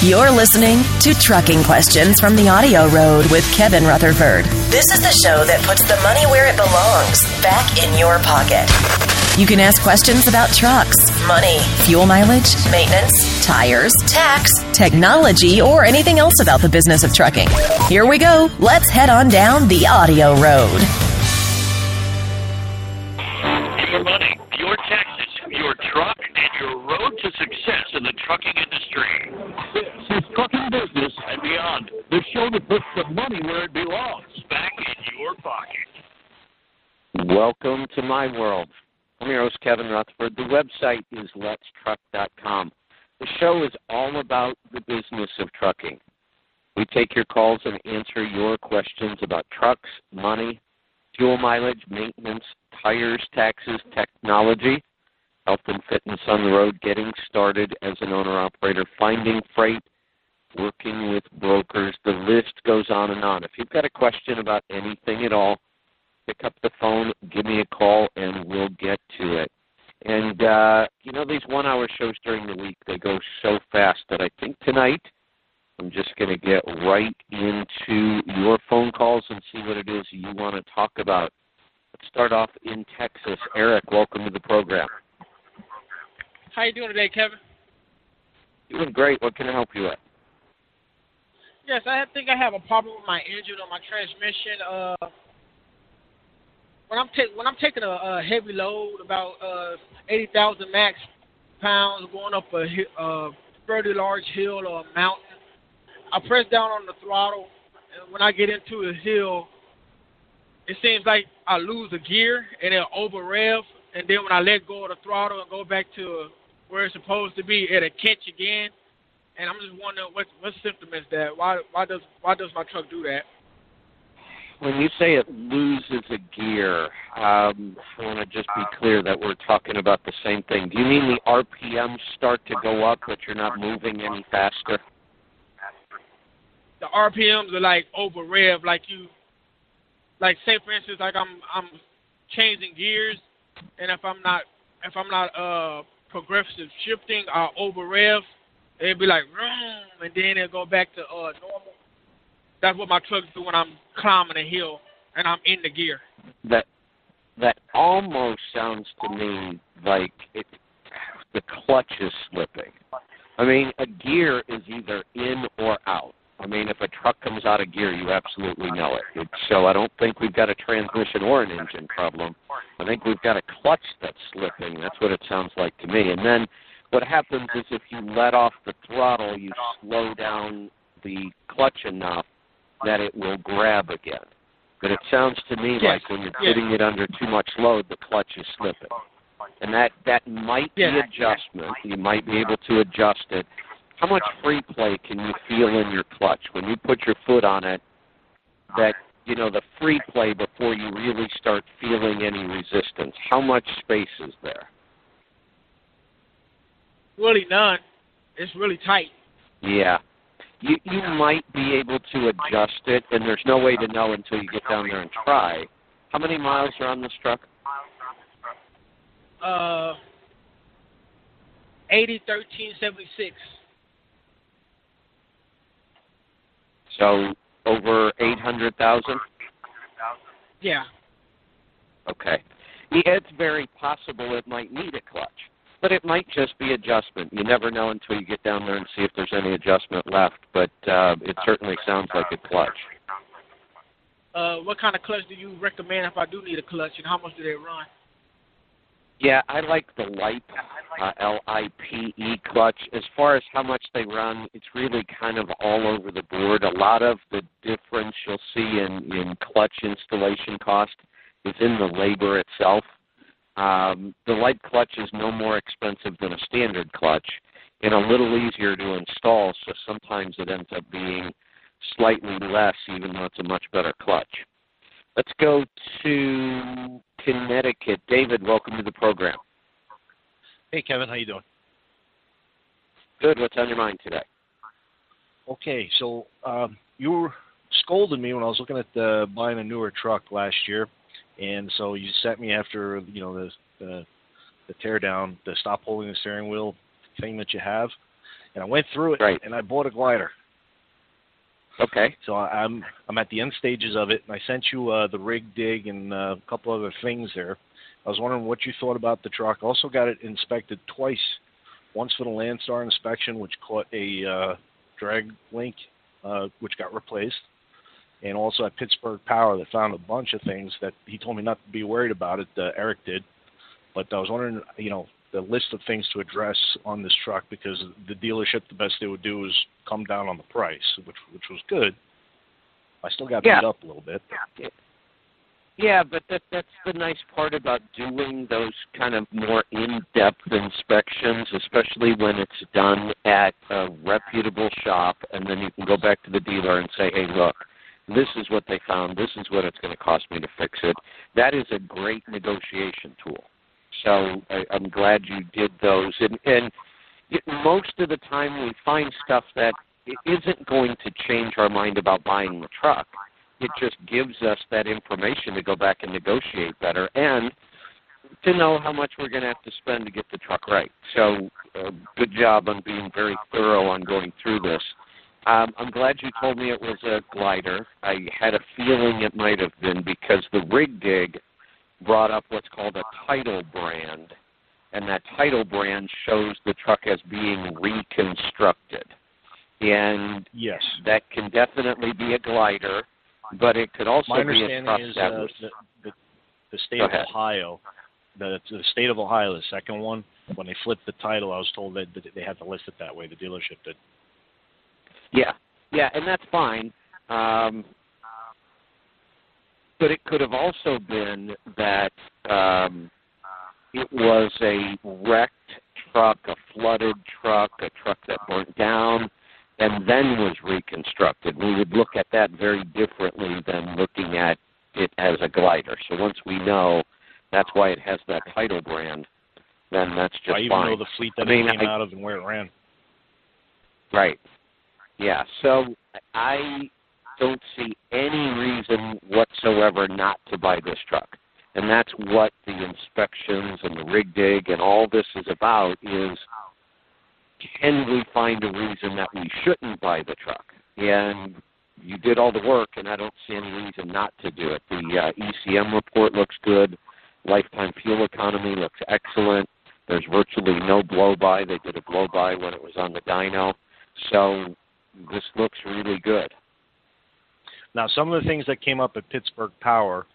You're listening to Trucking Questions from the Audio Road with Kevin Rutherford. This is the show that puts the money where it belongs, back in your pocket. You can ask questions about trucks, money, fuel mileage, maintenance, tires, tax, technology, or anything else about the business of trucking. Here we go. Let's head on down the Audio Road. That money where it belongs, back in your pocket. Welcome to my world. I'm your host, Kevin Rutherford. The website is letstruck.com. The show is all about the business of trucking. We take your calls and answer your questions about trucks, money, fuel mileage, maintenance, tires, taxes, technology, health and fitness on the road, getting started as an owner operator, finding freight, working with brokers. The list goes on and on. If you've got a question about anything at all, pick up the phone, give me a call, and we'll get to it. And, uh, you know, these one hour shows during the week, they go so fast that I think tonight I'm just going to get right into your phone calls and see what it is you want to talk about. Let's start off in Texas. Eric, welcome to the program. How you doing today, Kevin? Doing great. What can I help you with? Yes, I think I have a problem with my engine or my transmission. Uh, when I'm ta- when I'm taking a, a heavy load, about uh, eighty thousand max pounds, going up a uh, fairly large hill or a mountain, I press down on the throttle, and when I get into a hill, it seems like I lose a gear and it'll over rev, and then when I let go of the throttle and go back to where it's supposed to be, it'll catch again. And I'm just wondering what what symptom is that? Why why does why does my truck do that? When you say it loses a gear, um, I want to just be clear that we're talking about the same thing. Do you mean the RPMs start to go up, but you're not moving any faster? The RPMs are like over rev, like you, like say for instance, like I'm I'm changing gears, and if I'm not if I'm not uh progressive shifting, I over rev. It'd be like, vroom, and then it'll go back to uh normal. That's what my trucks do when I'm climbing a hill and I'm in the gear. That that almost sounds to me like it, the clutch is slipping. I mean, a gear is either in or out. I mean, if a truck comes out of gear, you absolutely know it. it. So I don't think we've got a transmission or an engine problem. I think we've got a clutch that's slipping. That's what it sounds like to me. And then what happens is if you let off the throttle, you slow down the clutch enough that it will grab again. But it sounds to me Yes. like when you're putting it under too much load, the clutch is slipping. And that that might be Yeah. adjustment. You might be able to adjust it. How much free play can you feel in your clutch when you put your foot on it? That you know the free play before you really start feeling any resistance. How much space is there? Really none. It's really tight. Yeah. You you might be able to adjust it, and there's no way to know until you get down there and try. How many miles are on this truck? Uh, eighty thirteen seventy six. So over eight hundred thousand. Yeah. Okay. Yeah, it's very possible it might need a clutch, but it might just be adjustment. You never know until you get down there and see if there's any adjustment left. But uh, it certainly sounds like a clutch. Uh, what kind of clutch do you recommend if I do need a clutch, and how much do they run? Yeah, I like the LIPE, uh, L-I-P-E clutch. As far as how much they run, it's really kind of all over the board. A lot of the difference you'll see in, in clutch installation cost is in the labor itself. Um, the Lipe clutch is no more expensive than a standard clutch and a little easier to install, so sometimes it ends up being slightly less, even though it's a much better clutch. Let's go to Connecticut. David, welcome to the program. Hey, Kevin, how you doing? Good. What's on your mind today? Okay, so um, you were scolding me when I was looking at uh, buying a newer truck last year, and so you sent me after you know the the, the tear down, the stop holding the steering wheel thing that you have, and I went through it, Right. and I bought a glider. Okay. So I'm I'm at the end stages of it, and I sent you uh, the rig dig and uh, a couple other things there. I was wondering what you thought about the truck. Also got it inspected twice. Once for the Landstar inspection, which caught a uh, drag link, uh, which got replaced, and also at Pittsburgh Power that found a bunch of things that he told me not to be worried about it. Uh, Eric did, but I was wondering, you know, the list of things to address on this truck because the dealership, the best they would do is come down on the price, which which was good. I still got Yeah. beat up a little bit. Yeah, but that that's the nice part about doing those kind of more in-depth inspections, especially when it's done at a reputable shop, and then you can go back to the dealer and say, "Hey, look, this is what they found. This is what it's going to cost me to fix it." That is a great negotiation tool. So I, I'm glad you did those, and and it, most of the time we find stuff that isn't going to change our mind about buying the truck it just gives us that information to go back and negotiate better and to know how much we're going to have to spend to get the truck right. So, uh, good job on being very thorough on going through this. Um, I'm glad you told me it was a glider. I had a feeling it might have been because the rig dig brought up what's called a title brand, and that title brand shows the truck as being reconstructed. And Yes. that can definitely be a glider, but it could also My be a truck is that uh, was. the, the the state of. Ohio, the the state of Ohio, the second one, when they flipped the title, I was told that, that they had to list it that way. The dealership did. Yeah, yeah, and that's fine. Um, but it could have also been that um, it was a wrecked truck, a flooded truck, a truck that burnt down, and then was reconstructed. We would look at that very differently than looking at it as a glider. So once we know that's why it has that title brand, then that's just I even fine. know the fleet that I mean, it came I- out of and where it ran. Right. Yeah. So I don't see any reason whatsoever not to buy this truck. And that's what the inspections and the rig dig and all this is about is can we find a reason that we shouldn't buy the truck? And you did all the work and I don't see any reason not to do it. The uh, ECM report looks good. Lifetime fuel economy looks excellent. There's virtually no blow by. They did a blow by when it was on the dyno. So this looks really good. Now, some of the things that came up at Pittsburgh Power,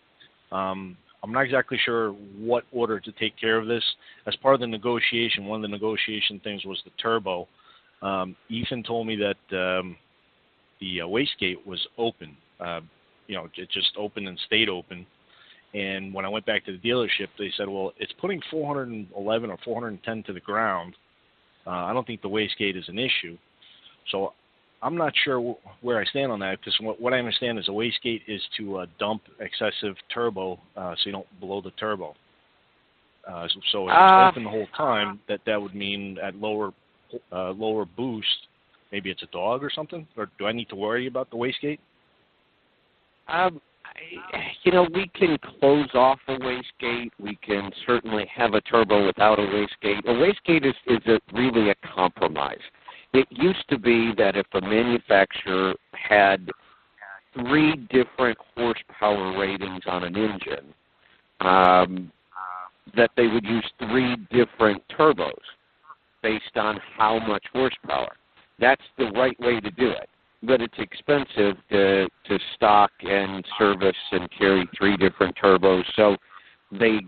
um, I'm not exactly sure what order to take care of this. As part of the negotiation, one of the negotiation things was the turbo. Um, Ethan told me that um, the uh, wastegate was open. Uh, you know, it just opened and stayed open. And when I went back to the dealership, they said, "Well, it's putting 411 or 410 to the ground. Uh, I don't think the wastegate is an issue." So I'm not sure wh- where I stand on that because what, what I understand is a wastegate is to uh, dump excessive turbo uh, so you don't blow the turbo. Uh, so, so if it's Uh, open the whole time, that that would mean at lower uh, lower boost, maybe it's a dog or something. Or do I need to worry about the wastegate? Um, I, you know, we can close off a wastegate. We can certainly have a turbo without a wastegate. A wastegate is, is a, really a compromise. It used to be that if a manufacturer had three different horsepower ratings on an engine, um, that they would use three different turbos based on how much horsepower. That's the right way to do it but it's expensive to to stock and service and carry three different turbos. So they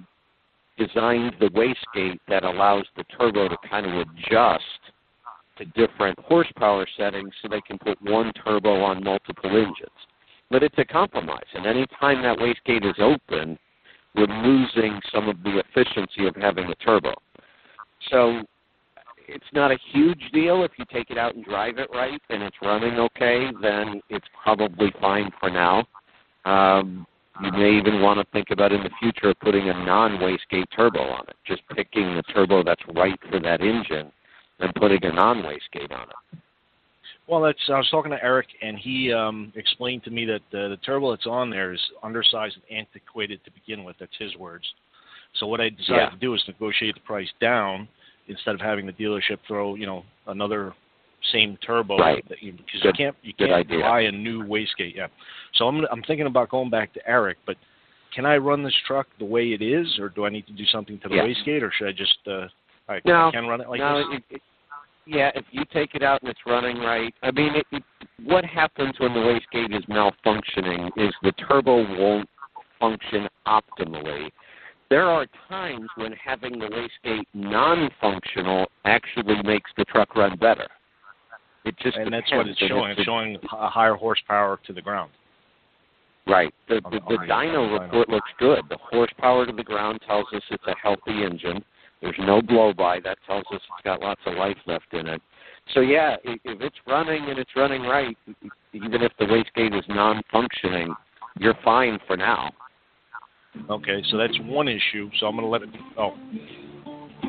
designed the wastegate that allows the turbo to kind of adjust to different horsepower settings so they can put one turbo on multiple engines. But it's a compromise, and any time that wastegate is open, we're losing some of the efficiency of having a turbo. So it's not a huge deal if you take it out and drive it right and it's running okay, then it's probably fine for now. Um, you may even want to think about in the future putting a non-wastegate turbo on it, just picking the turbo that's right for that engine and putting a non-wastegate on it. Well, that's. I was talking to Eric, and he um, explained to me that uh, the turbo that's on there is undersized and antiquated to begin with. That's his words. So what I decided Yeah. to do is negotiate the price down instead of having the dealership throw, you know, another same turbo. Right. That you, because Good- you can't you can't idea. buy a new wastegate. Yeah. So I'm I'm thinking about going back to Eric, but can I run this truck the way it is, or do I need to do something to the Yeah. wastegate, or should I just uh, No, I can run it like no, this? it, it, yeah, if you take it out and it's running right, I mean, it, it, what happens when the wastegate is malfunctioning is the turbo won't function optimally. There are times when having the wastegate non-functional actually makes the truck run better. It just and that's what it's And showing. It's showing a higher horsepower to the ground. Right. The the, the- the on the- on dyno the dyno. report looks good. The horsepower to the ground tells us it's a healthy engine. There's no blow by. That tells us it's got lots of life left in it. So yeah, if it's running and it's running right, even if the wastegate is non-functioning, you're fine for now. Okay, so that's one issue. So I'm going to let it. Oh,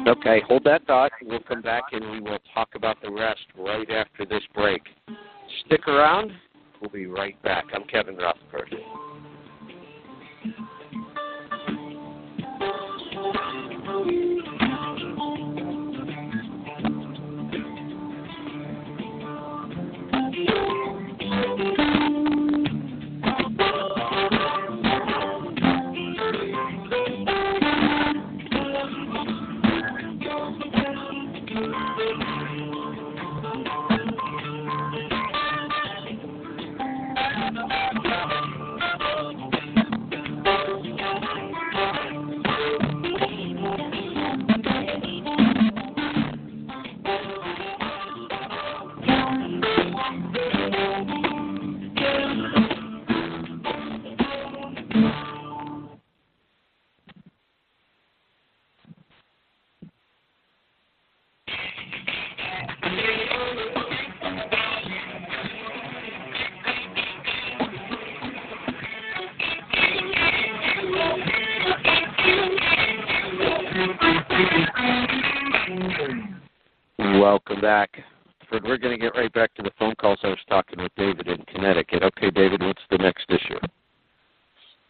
Okay, hold that thought. We'll come back and we will talk about the rest right after this break. Stick around. We'll be right back. I'm Kevin Rutherford. We're going to get right back to the phone calls. I was talking with David in Connecticut. Okay, David, what's the next issue?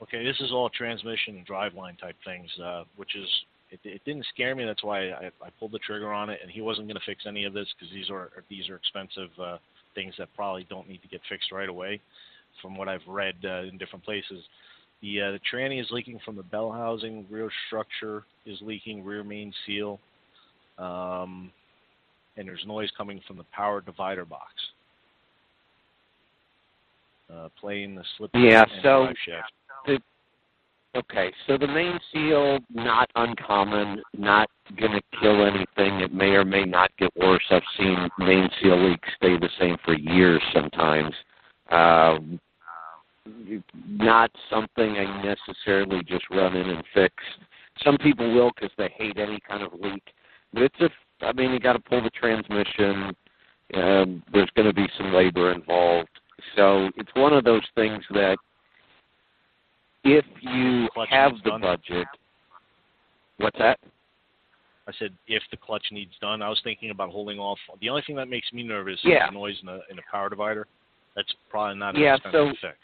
okay. This is all transmission and driveline type things, uh, which is it, it didn't scare me. That's why I, I pulled the trigger on it, and he wasn't going to fix any of this because these are these are expensive uh, things that probably don't need to get fixed right away. From what I've read uh, in different places, the uh, the tranny is leaking from the bell housing, rear structure is leaking, rear main seal, um, and there's noise coming from the power divider box. Uh, playing the slip Yeah, so- drive shaft. Okay, so the main seal, not uncommon, not going to kill anything. It may or may not get worse. I've seen main seal leaks stay the same for years sometimes. Um, not something I necessarily just run in and fix. Some people will because they hate any kind of leak. But it's a, I mean, you got to pull the transmission. Um, there's going to be some labor involved. So it's one of those things that if you Clutch have the done. budget, what's that? I said if the clutch needs done. I was thinking about holding off. The only thing that makes me nervous Yeah. is the noise in the in the power divider. That's probably not Yeah, an expensive so- fix.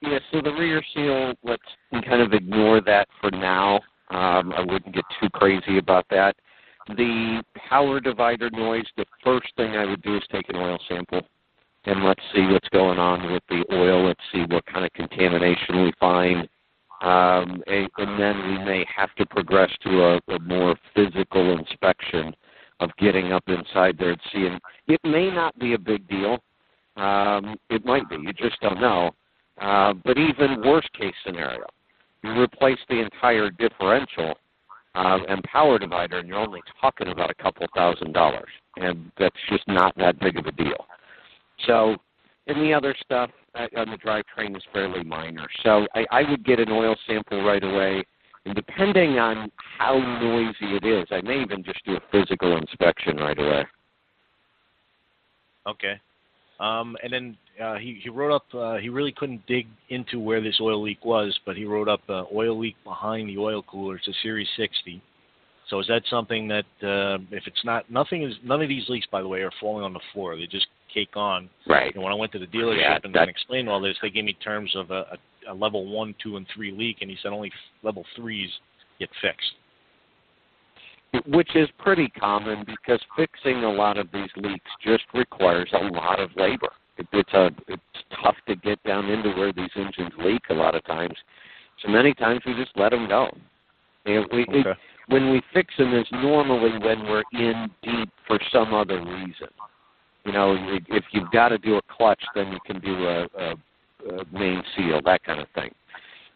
Yeah, so the rear seal, let's kind of ignore that for now. Um, I wouldn't get too crazy about that. The power divider noise, the first thing I would do is take an oil sample and let's see what's going on with the oil. Let's see what kind of contamination we find. Um, and, and then we may have to progress to a, a more physical inspection of getting up inside there and seeing. It may not be a big deal. Um, it might be. You just don't know. Uh, but even worst case scenario, you replace the entire differential uh, and power divider, and you're only talking about a couple thousand dollars, and that's just not that big of a deal. So, the other stuff on the drivetrain is fairly minor. So I, I would get an oil sample right away, and depending on how noisy it is, I may even just do a physical inspection right away. Okay. Um, and then uh, he he wrote up. Uh, he really couldn't dig into where this oil leak was, but he wrote up uh, oil leak behind the oil cooler. It's a Series 60. So is that something that uh, if it's not nothing is none of these leaks by the way are falling on the floor. They just cake on. Right. And when I went to the dealership Yeah, and, and explained all this, they gave me terms of a, a, a level one, two, and three leak, and he said only f- level threes get fixed. Which is pretty common because fixing a lot of these leaks just requires a lot of labor. It, it's a it's tough to get down into where these engines leak a lot of times. So many times we just let them go. And we, Okay. it, when we fix them is normally when we're in deep for some other reason. You know, if- if you've got to do a clutch, then you can do a, a, a main seal, that kind of thing.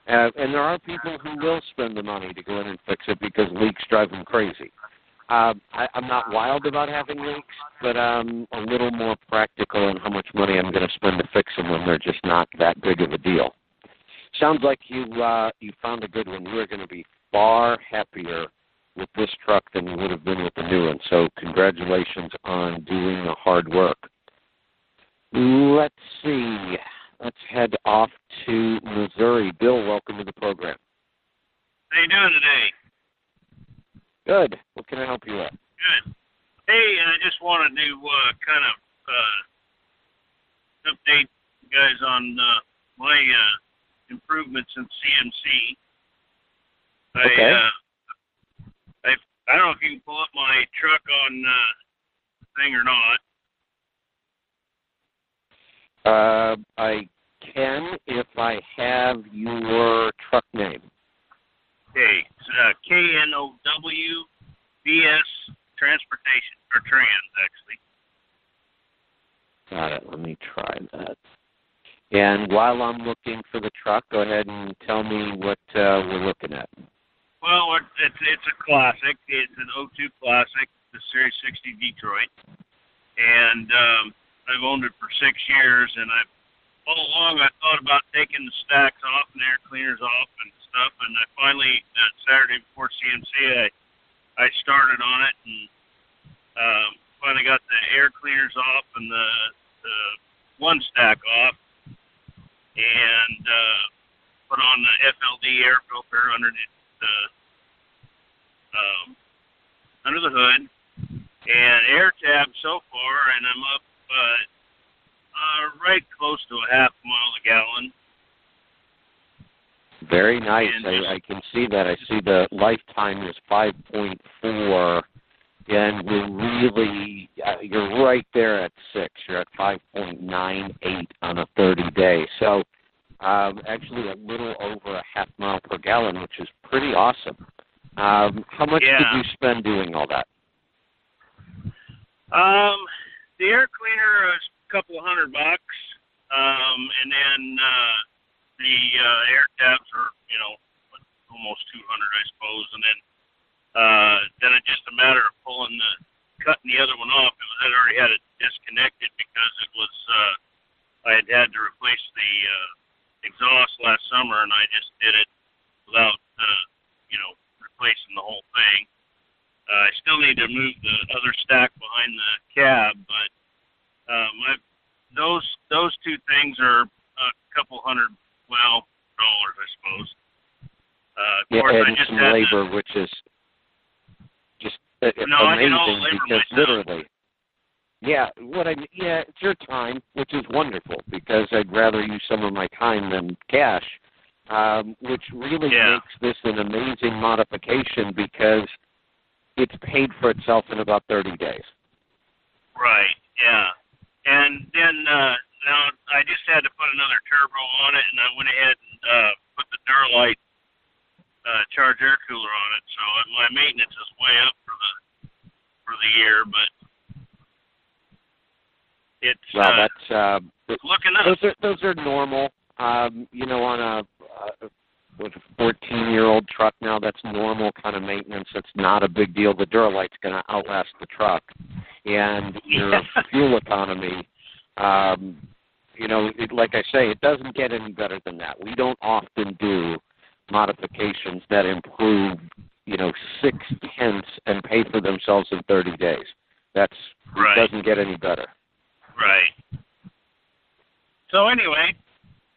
Uh, and there are people who will spend the money to go in and fix it because leaks drive them crazy. Uh, I, I'm not wild about having leaks, but I'm a little more practical in how much money I'm going to spend to fix them when they're just not that big of a deal. Sounds like you uh, you found a good one. You are going to be far happier with this truck than you would have been with the new one. So congratulations on doing the hard work. Let's see. Let's head off to Missouri. Bill, welcome to the program. How you doing today? Good. What can I help you with? Good. Hey, I just wanted to uh, kind of uh, update you guys on uh, my uh, improvements in CMC. I, Okay. uh, I I don't know if you can pull up my truck on uh, thing or not. Uh, I can if I have your truck name. Okay, it's uh, KNOW BS Transportation or Trans actually. Got it. Let me try that. And while I'm looking for the truck, go ahead and tell me what uh, we're looking at. Well, it's it's a classic. It's an 02 classic, the Series 60 Detroit, and um, I've owned it for six years. And I all along I thought about taking the stacks off and air cleaners off and stuff. And I finally uh, Saturday before CMC, I I started on it and um, finally got the air cleaners off and the the one stack off, and uh, put on the FLD air filter underneath the um, under the hood and air tab so far, and I'm up uh, uh, right close to a half mile a gallon. Very nice. And I, I can see that. I see the lifetime is 5.4, and we're really uh, you're right there at six. You're at 5.98 on a 30 day. So um, actually a little over a half mile per gallon, which is pretty awesome. Um, how much Yeah. did you spend doing all that? Um, the air cleaner is a couple of hundred bucks, um, and then uh, the uh, air tabs are you know almost two hundred, I suppose, and then uh, then it's just a matter of pulling the cutting the other one off. It was, I'd already had it disconnected because it was uh, I had had to replace the uh, exhaust last summer, and I just did it without uh, you know replacing the whole thing. Uh, I still need to move the other stack behind the cab, but um, I, those those two things are a couple hundred well dollars, I suppose. Uh, of Yeah, course, I and just some had to- labor, which is just uh, No, I all amazing labor because myself. literally, yeah, what I yeah, it's your time, which is wonderful because I'd rather use some of my time than cash, um, which really Yeah. makes this an amazing modification because it's paid for itself in about 30 days. Right. Yeah. And then uh, now I just had to put another turbo on it, and I went ahead and uh, put the Duralite uh, charge air cooler on it. So my maintenance is way up for the for the year, but it's Well, uh, that's uh, looking up. those are those are normal. Um, you know, on a uh, with a 14 year old truck now, that's normal kind of maintenance. It's not a big deal. The Duralite's going to outlast the truck, and your Yeah. fuel economy. Um, you know, it, like I say, it doesn't get any better than that. We don't often do modifications that improve, you know, six tenths and pay for themselves in 30 days. That's Right. doesn't get any better. Right. So anyway,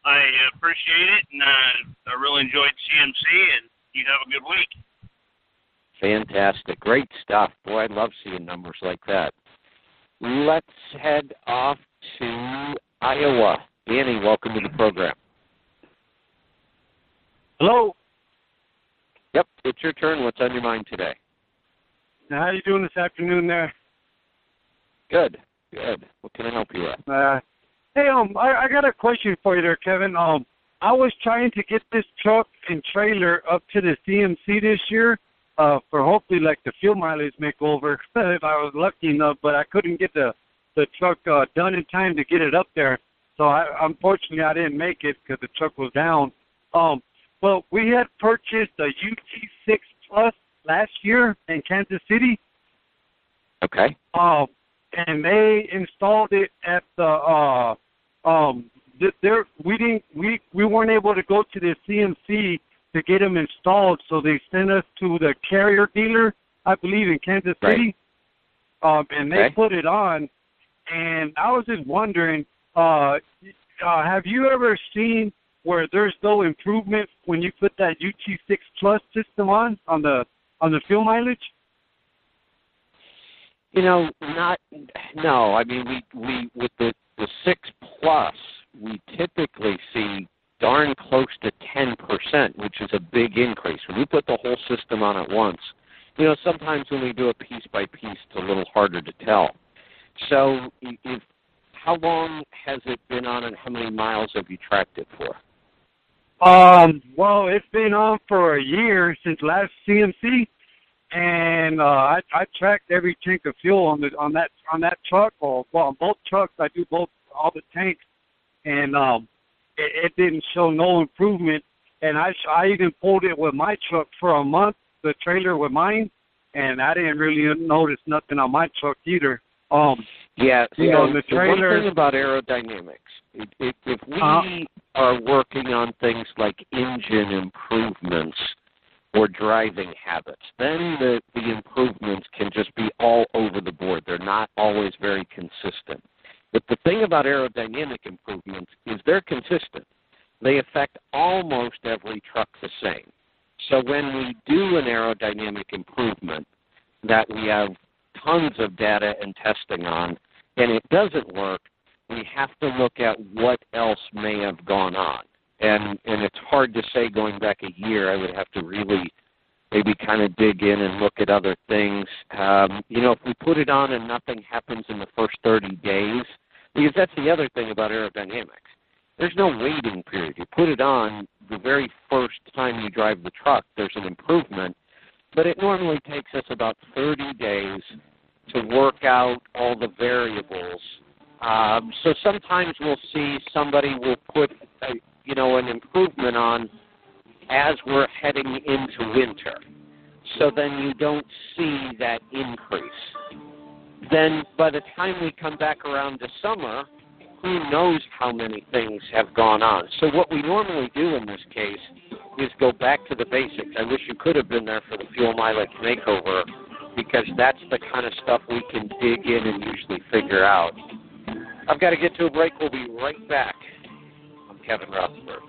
I appreciate it, and uh, I really enjoyed CMC, and you have a good week. Fantastic. Great stuff. Boy, I love seeing numbers like that. Let's head off to Iowa. Danny, welcome to the program. Hello. Yep, it's your turn. What's on your mind today? Now, how are you doing this afternoon there? Good, good. What can I help you with? Uh, hey, um, I, I got a question for you there, Kevin. Um, I was trying to get this truck and trailer up to the CMC this year, uh, for hopefully like the fuel mileage makeover if I was lucky enough, but I couldn't get the the truck uh, done in time to get it up there. So I, unfortunately, I didn't make it because the truck was down. Um, well, we had purchased a UT6 Plus last year in Kansas City. Okay. Um, and they installed it at the uh um there we didn't we we weren't able to go to the CMC to get them installed, so they sent us to the carrier dealer, I believe in Kansas City. Right. Um, and they okay. put it on, and I was just wondering, uh, uh, have you ever seen where there's no improvement when you put that UT6 Plus system on on the on the fuel mileage? You know, not no. I mean, we we with the the six plus, we typically see darn close to ten percent, which is a big increase. When we put the whole system on at once, you know, sometimes when we do it piece by piece, it's a little harder to tell. So, if how long has it been on, and how many miles have you tracked it for? Um, well, it's been on for a year since last CMC, and uh, I I tracked every tank of fuel on the on that on that truck, or well, on both trucks. I do both all the tanks, and um, it, it didn't show no improvement. And I I even pulled it with my truck for a month, the trailer with mine, and I didn't really notice nothing on my truck either. Um, yeah, you so know, the the one thing about aerodynamics, if, if, if we Uh-huh. are working on things like engine improvements or driving habits, then the, the improvements can just be all over the board. They're not always very consistent. But the thing about aerodynamic improvements is they're consistent. They affect almost every truck the same. So when we do an aerodynamic improvement that we have tons of data and testing on, and it doesn't work, we have to look at what else may have gone on. And and it's hard to say going back a year. I would have to really maybe kind of dig in and look at other things. Um, you know, if we put it on and nothing happens in the first 30 days, because that's the other thing about aerodynamics. There's no waiting period. You put it on the very first time you drive the truck, there's an improvement, but it normally takes us about 30 days to work out all the variables. Um, so sometimes we'll see somebody will put, a, you know, an improvement on as we're heading into winter. So then you don't see that increase. Then by the time we come back around to summer, who knows how many things have gone on. So what we normally do in this case is go back to the basics. I wish you could have been there for the fuel mileage makeover because that's the kind of stuff we can dig in and usually figure out. I've got to get to a break. We'll be right back. Kevin Rutherford.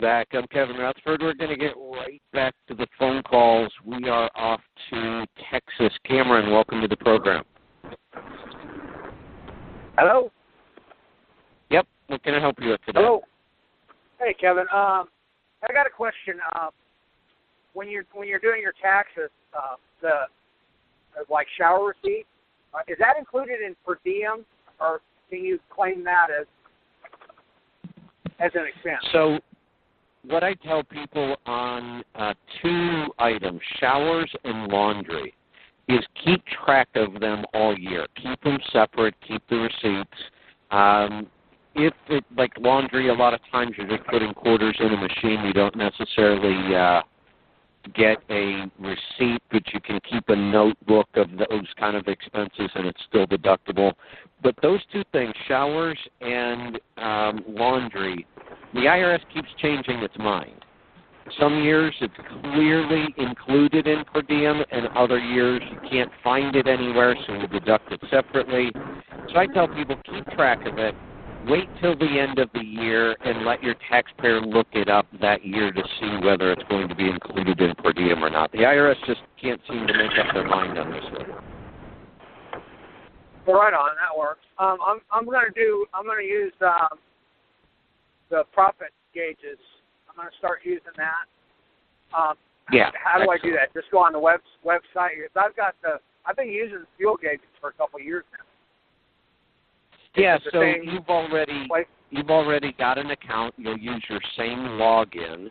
Back. I'm Kevin Rutherford. We're going to get right back to the phone calls. We are off to Texas. Cameron, welcome to the program. Hello. Yep. What can I help you with today? Hello. Hey, Kevin. Um, I got a question. Uh, when you're when you're doing your taxes, uh, the uh, like shower receipt, uh, is that included in per diem, or can you claim that as as an expense? So, what I tell people on uh, two items, showers and laundry, is keep track of them all year. Keep them separate. Keep the receipts. Um, if it like laundry, a lot of times you're just putting quarters in a machine. You don't necessarily uh, get a receipt, but you can keep a notebook of those kind of expenses, and it's still deductible. But those two things, showers and um, laundry, the IRS keeps changing its mind. Some years it's clearly included in per diem, and other years you can't find it anywhere, so you deduct it separately. So I tell people keep track of it. Wait till the end of the year and let your taxpayer look it up that year to see whether it's going to be included in per diem or not. The IRS just can't seem to make up their mind on this one. Well, right on, that works. Um, I'm I'm gonna do I'm gonna use um, the profit gauges I'm going to start using that. Um, yeah. How do excellent. I do that? Just go on the web website. I've got the. I've been using the fuel gauges for a couple of years now. Yeah, so you've already you've already got an account. You'll use your same login.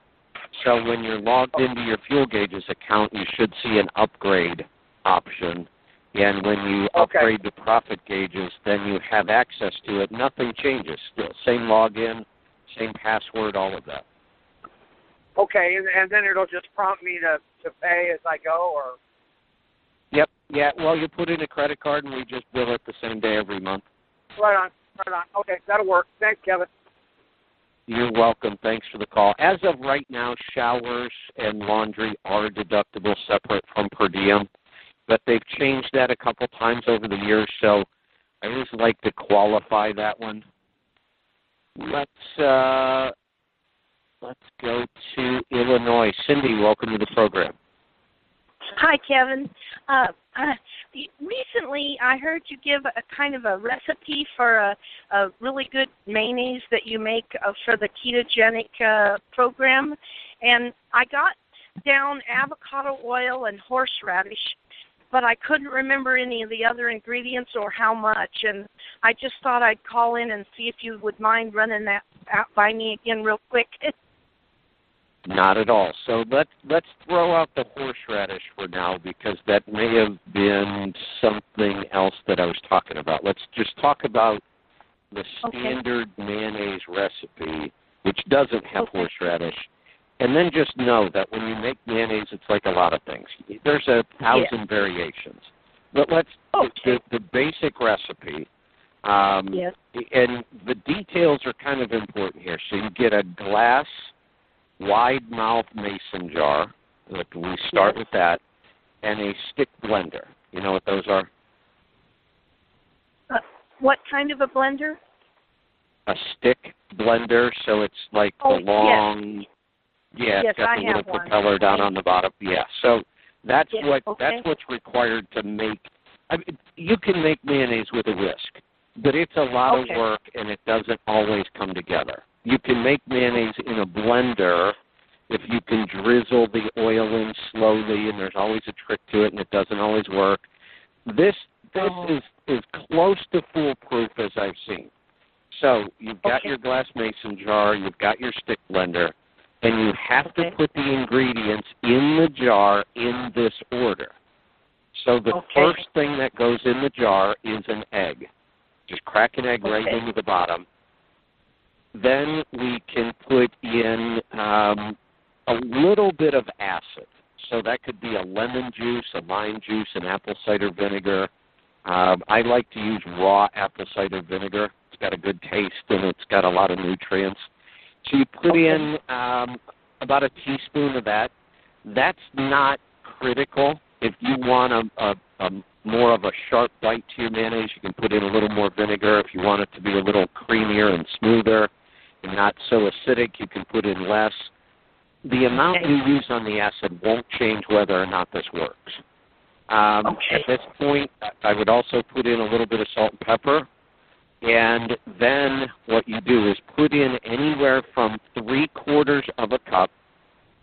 So when you're logged oh. into your fuel gauges account, you should see an upgrade option. And when you Okay. upgrade to profit gauges, then you have access to it. Nothing changes. Still same login, same password, all of that. Okay, and, and then it'll just prompt me to to pay as I go, or Yep. Yeah. Well, you put in a credit card, and we just bill it the same day every month. Right on, right on. Okay, that'll work. Thanks, Kevin. You're welcome. Thanks for the call. As of right now, showers and laundry are deductible separate from per diem, but they've changed that a couple times over the years, so I always like to qualify that one. Let's uh, let's go to Illinois. Cindy, welcome to the program. Hi, Kevin. Uh, uh, recently, I heard you give a kind of a recipe for a, a really good mayonnaise that you make uh, for the ketogenic uh, program, and I got down avocado oil and horseradish, but I couldn't remember any of the other ingredients or how much, and I just thought I'd call in and see if you would mind running that out by me again real quick. Not at all. So let's let's throw out the horseradish for now because that may have been something else that I was talking about. Let's just talk about the Okay. standard mayonnaise recipe, which doesn't have Okay. horseradish. And then just know that when you make mayonnaise, it's like a lot of things. There's a thousand variations. But let's Okay. the, the basic recipe. Um, yes. and the details are kind of important here. So you get a glass wide mouth mason jar. Like we start Yes. with that, and a stick blender. You know what those are? Uh, what kind of a blender? A stick blender. So it's like Oh, the yes. long. Yeah, Yes, it's got I the little have one. propeller down on the bottom. Yeah. So that's Yes, what okay. that's what's required to make. I mean, you can make mayonnaise with a whisk, but it's a lot Okay. of work, and it doesn't always come together. You can make mayonnaise in a blender if you can drizzle the oil in slowly, and there's always a trick to it, and it doesn't always work. This this Oh. is is close to foolproof as I've seen. So you've got Okay. your glass mason jar, you've got your stick blender, and you have Okay. to put the ingredients in the jar in this order. So the Okay. first thing that goes in the jar is an egg. Just crack an egg right into the bottom. Then we can put in um, a little bit of acid. So that could be a lemon juice, a lime juice, an apple cider vinegar. Um, I like to use raw apple cider vinegar. It's got a good taste and it's got a lot of nutrients. So you put in um, about a teaspoon of that. That's not critical. If you want a, a, a more of a sharp bite to your mayonnaise, you can put in a little more vinegar. If you want it to be a little creamier and smoother not so acidic, you can put in less. The amount Okay. you use on the acid won't change whether or not this works. Um, Okay. At this point, I would also put in a little bit of salt and pepper. And then what you do is put in anywhere from three quarters of a cup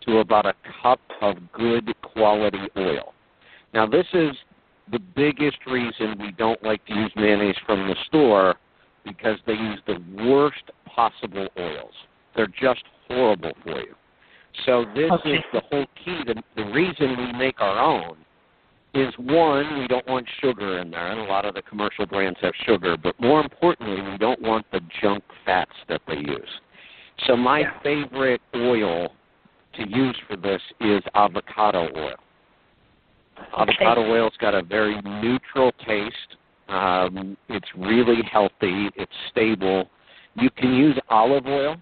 to about a cup of good quality oil. Now, this is the biggest reason we don't like to use mayonnaise from the store because they use the worst possible oils. They're just horrible for you. So this Okay. is the whole key. The, the reason we make our own is one, we don't want sugar in there, and a lot of the commercial brands have sugar, but more importantly, we don't want the junk fats that they use. So my Yeah. favorite oil to use for this is avocado oil. Avocado oil's got a very neutral taste. Um, it's really healthy. It's stable. You can use olive oil.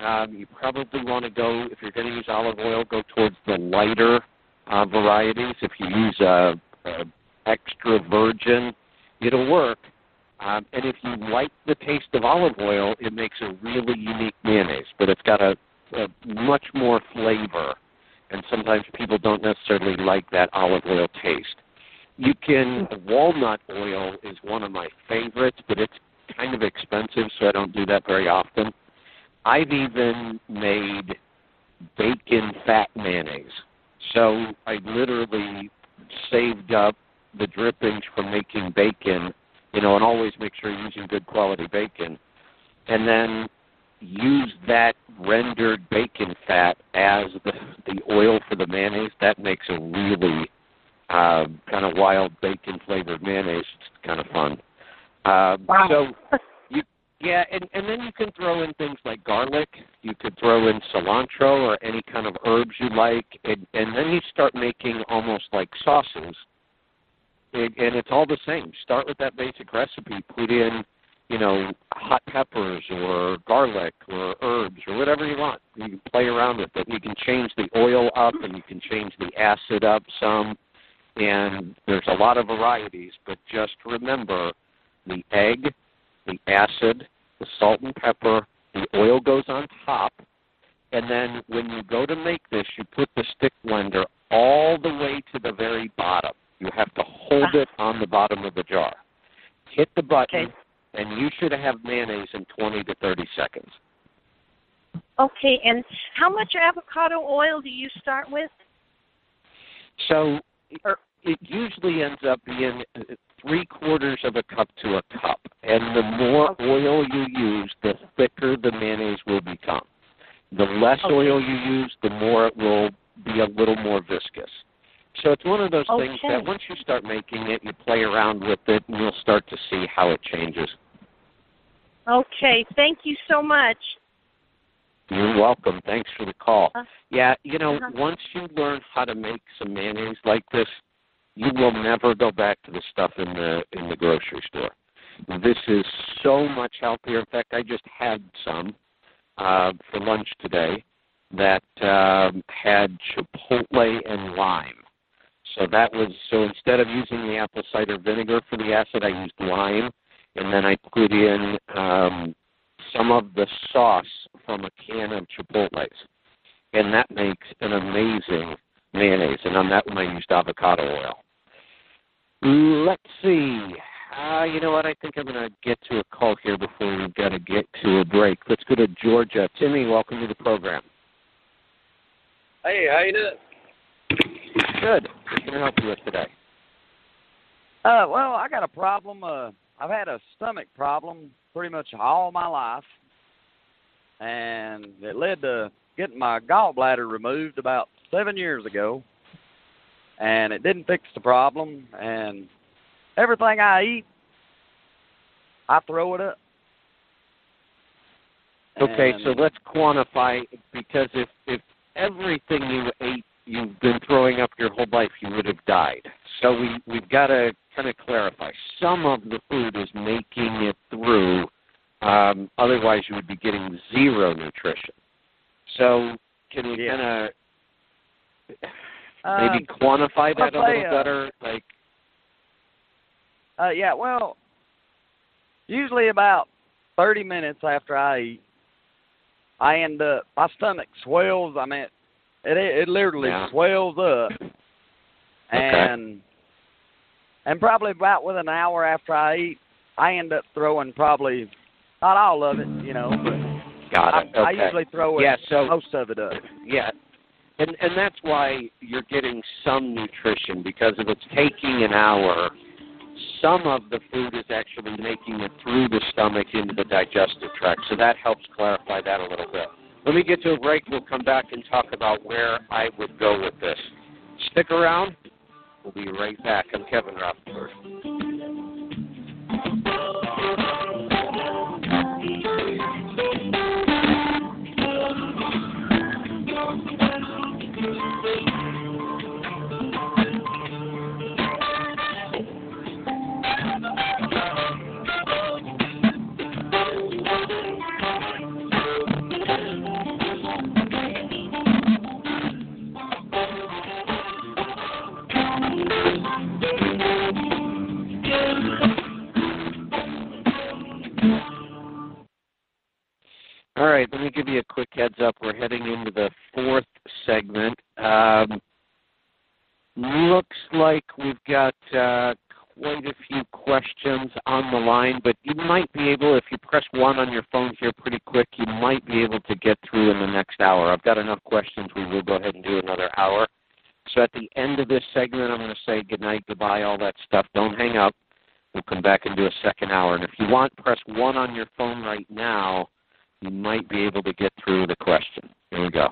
Um, you probably want to go if you're going to use olive oil, go towards the lighter uh, varieties. If you use a, a extra virgin, it'll work. Um, and if you like the taste of olive oil, it makes a really unique mayonnaise. But it's got a, a much more flavor, and sometimes people don't necessarily like that olive oil taste. You can walnut oil is one of my favorites, but it's kind of expensive, so I don't do that very often. I've even made bacon fat mayonnaise. So I literally saved up the drippings from making bacon, you know, and always make sure you're using good quality bacon, and then use that rendered bacon fat as the the oil for the mayonnaise. That makes a really uh, kind of wild bacon flavored mayonnaise. It's kind of fun. Uh, Wow. So you yeah, and and then you can throw in things like garlic. You could throw in cilantro or any kind of herbs you like, and and then you start making almost like sauces. And, and it's all the same. Start with that basic recipe. Put in, you know, hot peppers or garlic or herbs or whatever you want. You can play around with it. You can change the oil up and you can change the acid up some. And there's a lot of varieties, but just remember the egg, the acid, the salt and pepper, the oil goes on top, and then when you go to make this, you put the stick blender all the way to the very bottom. You have to hold ah. it on the bottom of the jar. Hit the button, Okay. and you should have mayonnaise in 20 to 30 seconds. Okay, and how much avocado oil do you start with? So it- usually ends up being uh, three quarters of a cup to a cup. And the more oil you use, the thicker the mayonnaise will become. The less Okay. oil you use, the more it will be a little more viscous. So it's one of those things that once you start making it, you play around with it, and you'll start to see how it changes. Okay, thank you so much. You're welcome. Thanks for the call. Uh, Yeah, you know, uh-huh. once you learn how to make some mayonnaise like this, you will never go back to the stuff in the in the grocery store. This is so much healthier. In fact, I just had some uh, for lunch today that um, had chipotle and lime. So that was so instead of using the apple cider vinegar for the acid, I used lime, and then I put in um, some of the sauce from a can of chipotles, and that makes an amazing mayonnaise. And on that one, I used avocado oil. Let's see. Uh, you know what? I think I'm going to get to a call here before we've got to get to a break. Let's go to Georgia. Timmy, welcome to the program. Hey, how you doing? Good. What can I help you with today? Uh, well, I got a problem. Uh, I've had a stomach problem pretty much all my life, and it led to getting my gallbladder removed about seven years ago. And it didn't fix the problem. And everything I eat, I throw it up. Okay, And- so let's quantify because if if everything you ate you've been throwing up your whole life, you would have died. So we we've got to kind of clarify. Some of the food is making it through. Um, otherwise, you would be getting zero nutrition. So can we Yeah. kind of maybe Um, quantify that a little uh, better? Like, Uh, yeah, well, usually about 30 minutes after I eat, I end up, my stomach swells. I mean, it it literally Yeah. swells up. And and probably about with an hour after I eat, I end up throwing probably not all of it, you know, but got I, it. I Okay. usually throw Yeah, so- most of it up. Yeah. And and that's why you're getting some nutrition because if it's taking an hour, some of the food is actually making it through the stomach into the digestive tract. So that helps clarify that a little bit. Let me get to a break. We'll come back and talk about where I would go with this. Stick around. We'll be right back. I'm Kevin Rutherford. All right, let me give you a quick heads up. We're heading into the fourth segment. Um, looks like we've got uh, quite a few questions on the line, but you might be able, if you press one on your phone here pretty quick, you might be able to get through in the next hour. I've got enough questions. We will go ahead and do another hour. So at the end of this segment, I'm going to say goodnight, goodbye, all that stuff. Don't hang up. We'll come back and do a second hour. And if you want, press one on your phone right now. You might be able to get through the question. Here we go.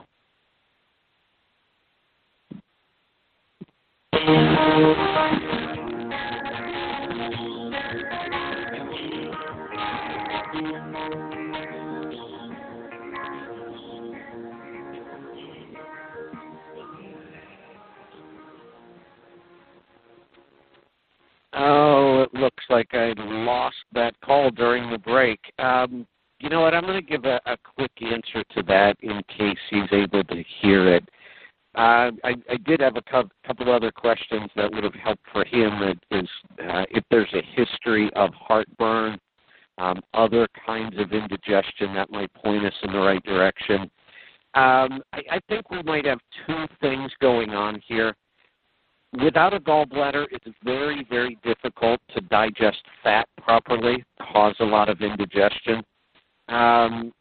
Oh, it looks like I lost that call during the break. Um, you know what? I'm going to give a, a quick answer to that in case he's able to hear it. Uh, I, I did have a co- couple other questions that would have helped for him. It is uh, if there's a history of heartburn, um, other kinds of indigestion that might point us in the right direction. Um, I, I think we might have two things going on here without a gallbladder, it's very, very difficult to digest fat properly, cause a lot of indigestion. Um,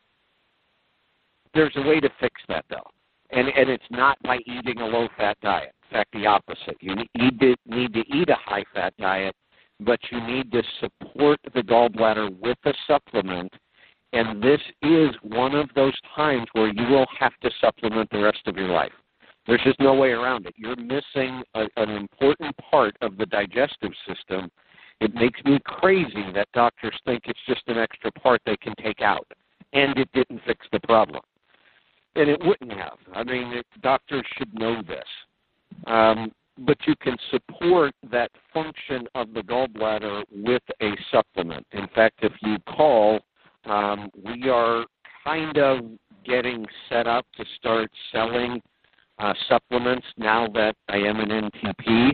there's a way to fix that, though, and and it's not by eating a low-fat diet. In fact, the opposite. You need to, need to eat a high-fat diet, but you need to support the gallbladder with a supplement. And this is one of those times where you will have to supplement the rest of your life. There's just no way around it. You're missing a, an important part of the digestive system. It makes me crazy that doctors think it's just an extra part they can take out, and it didn't fix the problem. And it wouldn't have. I mean, it, doctors should know this. Um, but you can support that function of the gallbladder with a supplement. In fact, if you call, um, we are kind of getting set up to start selling uh, supplements now that I am an NTP.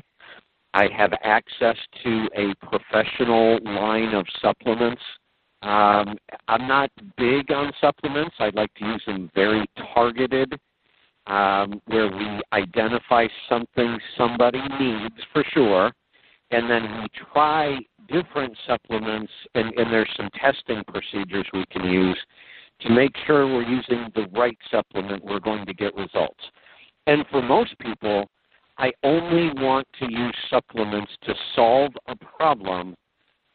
I have access to a professional line of supplements. Um, I'm not big on supplements. I'd like to use them very targeted, um, where we identify something somebody needs for sure, and then we try different supplements, and, and there's some testing procedures we can use to make sure we're using the right supplement, we're going to get results. And for most people, I only want to use supplements to solve a problem,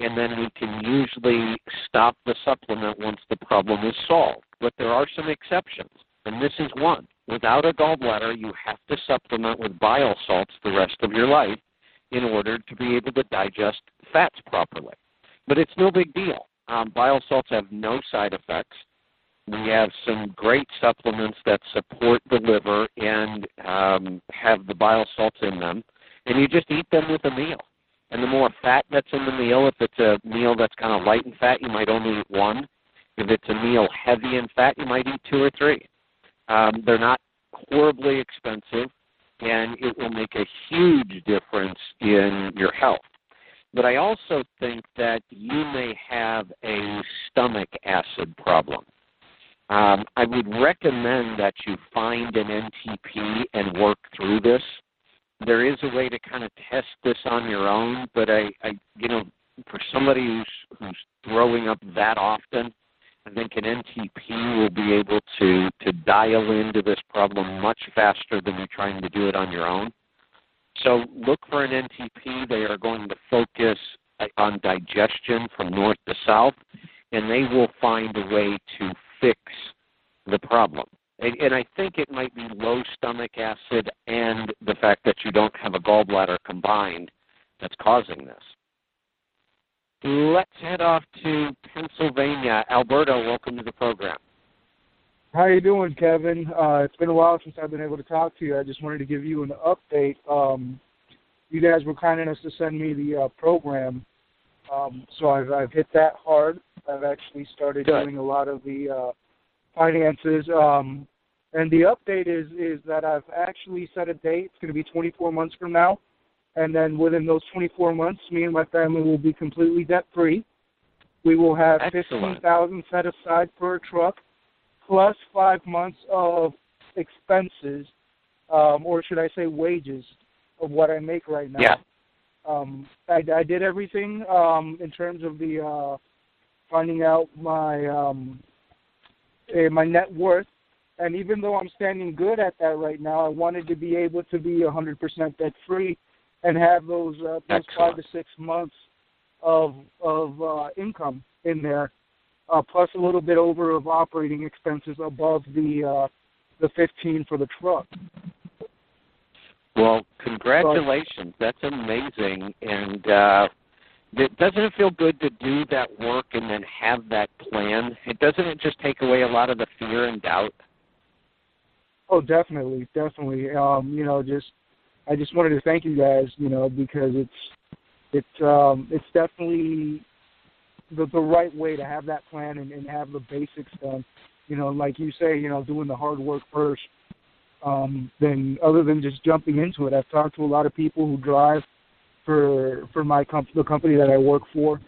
and then we can usually stop the supplement once the problem is solved. But there are some exceptions, and this is one. Without a gallbladder, you have to supplement with bile salts the rest of your life in order to be able to digest fats properly. But it's no big deal. Um, bile salts have no side effects. We have some great supplements that support the liver and um, have the bile salts in them, and you just eat them with a meal. And the more fat that's in the meal, if it's a meal that's kind of light in fat, you might only eat one. If it's a meal heavy in fat, you might eat two or three. Um, they're not horribly expensive, and it will make a huge difference in your health. But I also think that you may have a stomach acid problem. Um, I would recommend that you find an NTP and work through this. There is a way to kind of test this on your own, but I, I you know, for somebody who's who's throwing up that often, I think an NTP will be able to to dial into this problem much faster than you're trying to do it on your own. So look for an NTP. They are going to focus uh, on digestion from north to south, and they will find a way to fix the problem. And, and I think it might be low stomach acid and the fact that you don't have a gallbladder combined that's causing this. Let's head off to Pennsylvania. Alberto, welcome to the program. How are you doing, Kevin? Uh, it's been a while since I've been able to talk to you. I just wanted to give you an update. Um, you guys were kind enough to send me the uh, program, um, so I've, I've hit that hard. I've actually started Good. doing a lot of the uh, finances. Um, and the update is is that I've actually set a date. It's going to be 24 months from now, and then within those 24 months, me and my family will be completely debt free. We will have Excellent. 15,000 set aside for a truck. plus five months of expenses, um, or should I say wages, of what I make right now. Yeah. Um, I, I did everything um, in terms of the uh, finding out my um, uh, my net worth, and even though I'm standing good at that right now, I wanted to be able to be 100% debt free and have those uh, those five to six months of of uh, income in there, uh, plus a little bit over of operating expenses above the uh, the 15 for the truck. Well, congratulations. That's amazing. And uh doesn't it feel good to do that work and then have that plan? It doesn't it just take away a lot of the fear and doubt? Oh, definitely, definitely. Um, you know, just I just wanted to thank you guys, you know, because it's it's um it's definitely the the right way to have that plan and, and have the basics done. You know, like you say, you know, doing the hard work first um, than other than just jumping into it. I've talked to a lot of people who drive for for my comp- the company that I work for,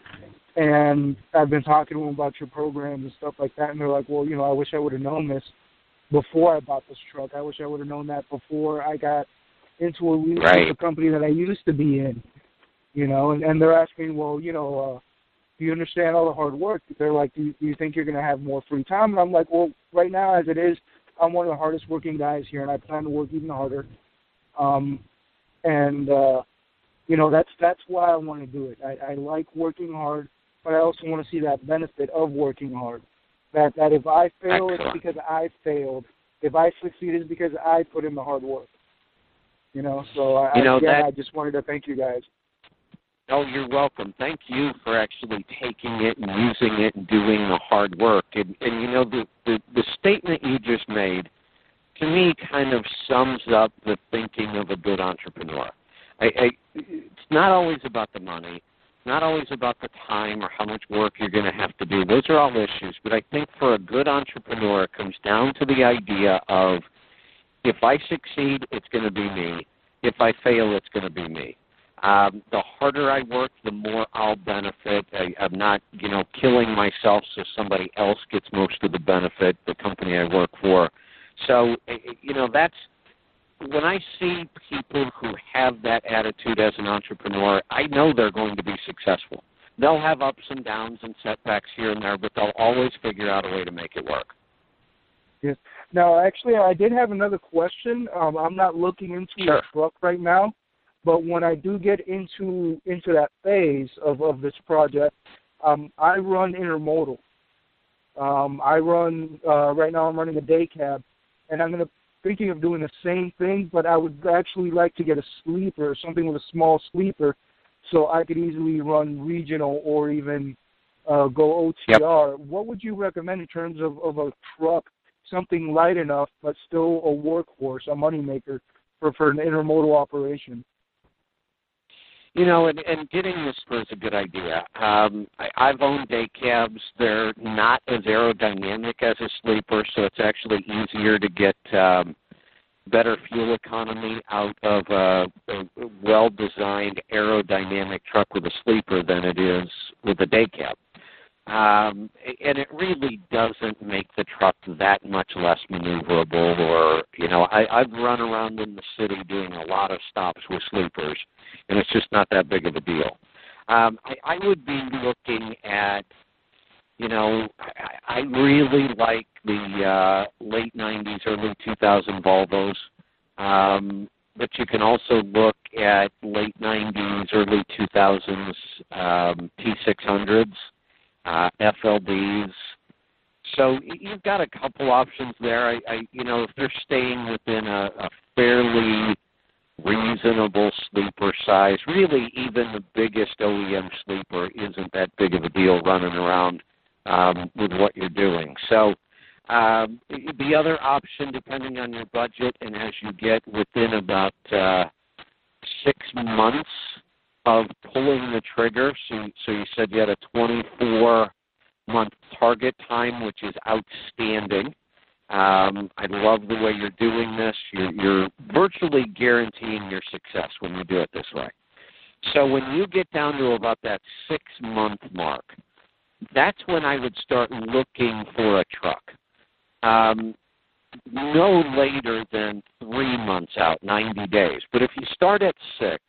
and I've been talking to them about your programs and stuff like that, and they're like, well, you know, I wish I would have known this before I bought this truck. I wish I would have known that before I got into a lead right. with the company that I used to be in. You know, and, and they're asking, well, you know, uh, do you understand all the hard work? They're like, do you, do you think you're going to have more free time? And I'm like, well, right now as it is, I'm one of the hardest working guys here, and I plan to work even harder. Um, and uh, you know that's that's why I want to do it. I, I like working hard, but I also want to see that benefit of working hard. That that if I fail, Excellent. it's because I failed. If I succeed, it's because I put in the hard work. You know, so I, You know, again, that- I just wanted to thank you guys. Oh, you're welcome. Thank you for actually taking it and using it and doing the hard work. And, and you know, the, the the statement you just made, to me, kind of sums up the thinking of a good entrepreneur. I, I, it's not always about the money, not always about the time or how much work you're going to have to do. Those are all issues. But I think for a good entrepreneur, it comes down to the idea of if I succeed, it's going to be me. If I fail, it's going to be me. Um, the harder I work, the more I'll benefit. I, I'm not, you know, killing myself so somebody else gets most of the benefit. The company I work for. So, eh, eh, you know, that's when I see people who have that attitude as an entrepreneur. I know they're going to be successful. They'll have ups and downs and setbacks here and there, but they'll always figure out a way to make it work. Yes. Now, actually, I did have another question. Um, I'm not looking into Sure. a truck right now, but when I do get into into that phase of of this project, um, I run intermodal. Um, I run uh, right now. I'm running a day cab, and I'm gonna thinking of doing the same thing, but I would actually like to get a sleeper, something with a small sleeper, so I could easily run regional or even uh, go OTR. What would you recommend in terms of, of a truck, something light enough but still a workhorse, a moneymaker for for an intermodal operation? You know, and, and getting this was a good idea. Um, I, I've owned day cabs. They're not as aerodynamic as a sleeper, so it's actually easier to get um, better fuel economy out of a, a well-designed aerodynamic truck with a sleeper than it is with a day cab. Um, and it really doesn't make the truck that much less maneuverable. Or you know, I, I've run around in the city doing a lot of stops with sleepers, and it's just not that big of a deal. Um, I, I would be looking at, you know, I, I really like the uh, late '90s, early 2000 Volvos. Um, but you can also look at late 90s, early 2000s um, T600s uh. So you've got a couple options there. I, I you know, if they're staying within a, a fairly reasonable sleeper size, really even the biggest OEM sleeper isn't that big of a deal running around um, with what you're doing. So um, the the other option, depending on your budget, and as you get within about uh, six months of pulling the trigger. So, so you said you had a 24 month target time, which is outstanding. Um, I love the way you're doing this. You're, you're virtually guaranteeing your success when you do it this way. So when you get down to about that six month mark, that's when I would start looking for a truck. um, no later than three months out, 90 days. But if you start at six,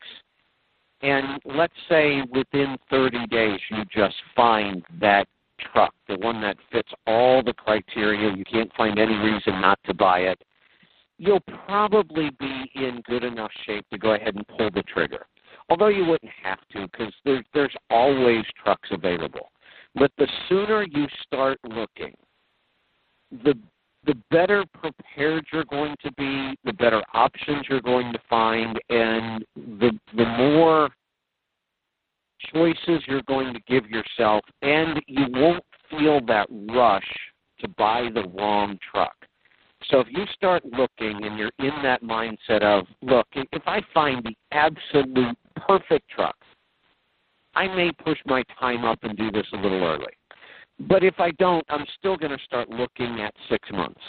and let's say within 30 days you just find that truck, the one that fits all the criteria, you can't find any reason not to buy it, you'll probably be in good enough shape to go ahead and pull the trigger. Although you wouldn't have to because there, there's always trucks available. But the sooner you start looking, the the better prepared you're going to be, the better options you're going to find, and the the more choices you're going to give yourself, and you won't feel that rush to buy the wrong truck. So if you start looking and you're in that mindset of, look, if I find the absolute perfect truck, I may push my time up and do this a little early. But if I don't, I'm still going to start looking at six months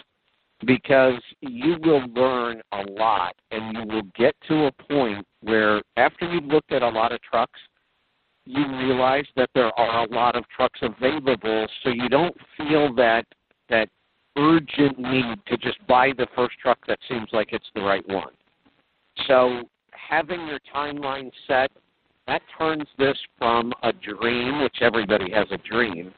because you will learn a lot and you will get to a point where after you've looked at a lot of trucks, you realize that there are a lot of trucks available so you don't feel that that urgent need to just buy the first truck that seems like it's the right one. So having your timeline set, that turns this from a dream, which everybody has a dream.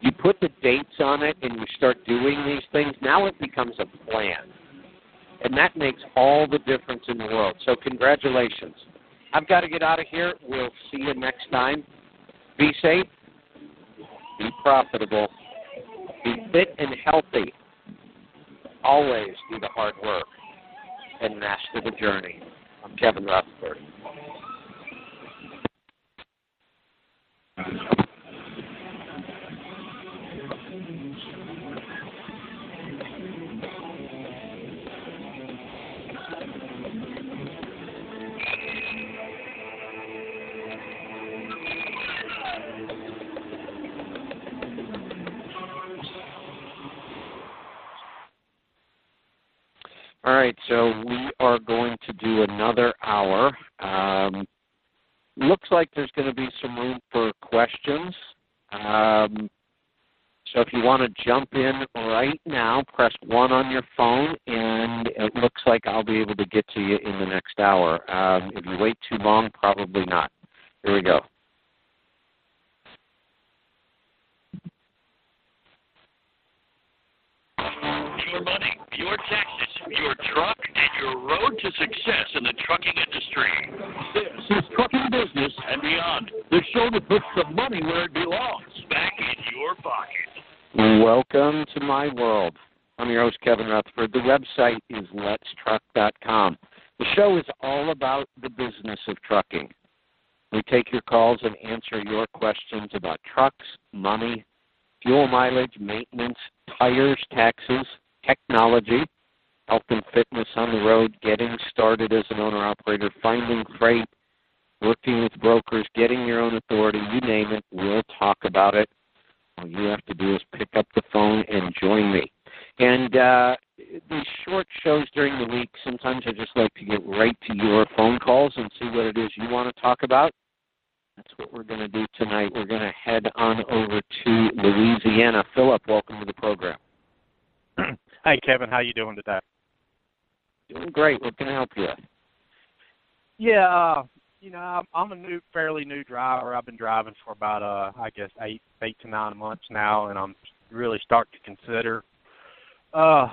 You put the dates on it and you start doing these things, now it becomes a plan. And that makes all the difference in the world. So congratulations. I've got to get out of here. We'll see you next time. Be safe. Be profitable. Be fit and healthy. Always do the hard work and master the journey. I'm Kevin Rutherford. All right, so we are going to do another hour. Um, looks like there's going to be some room for questions. Um, so if you want to jump in right now, press 1 on your phone, and it looks like I'll be able to get to you in the next hour. Um, if you wait too long, probably not. Here we go. Your money, your taxes, your truck, and your road to success in the trucking industry. This is Trucking Business and Beyond, the show that puts the money where it belongs, back in your pocket. Welcome to my world. I'm your host, Kevin Rutherford. The website is letstruck.com. The show is all about the business of trucking. We take your calls and answer your questions about trucks, money, fuel mileage, maintenance, tires, taxes, technology, health and fitness on the road, getting started as an owner operator, finding freight, working with brokers, getting your own authority, you name it, we'll talk about it. All you have to do is pick up the phone and join me. And uh, these short shows during the week, sometimes I just like to get right to your phone calls and see what it is you want to talk about. That's what we're going to do tonight. We're going to head on over to Louisiana. Philip, welcome to the program. Hey, Kevin, how you doing today? Doing great. What can I help you with? Yeah, uh, you know, I'm, I'm a new, fairly new driver. I've been driving for about, uh, I guess, eight, eight to nine months now, and I'm really starting to consider uh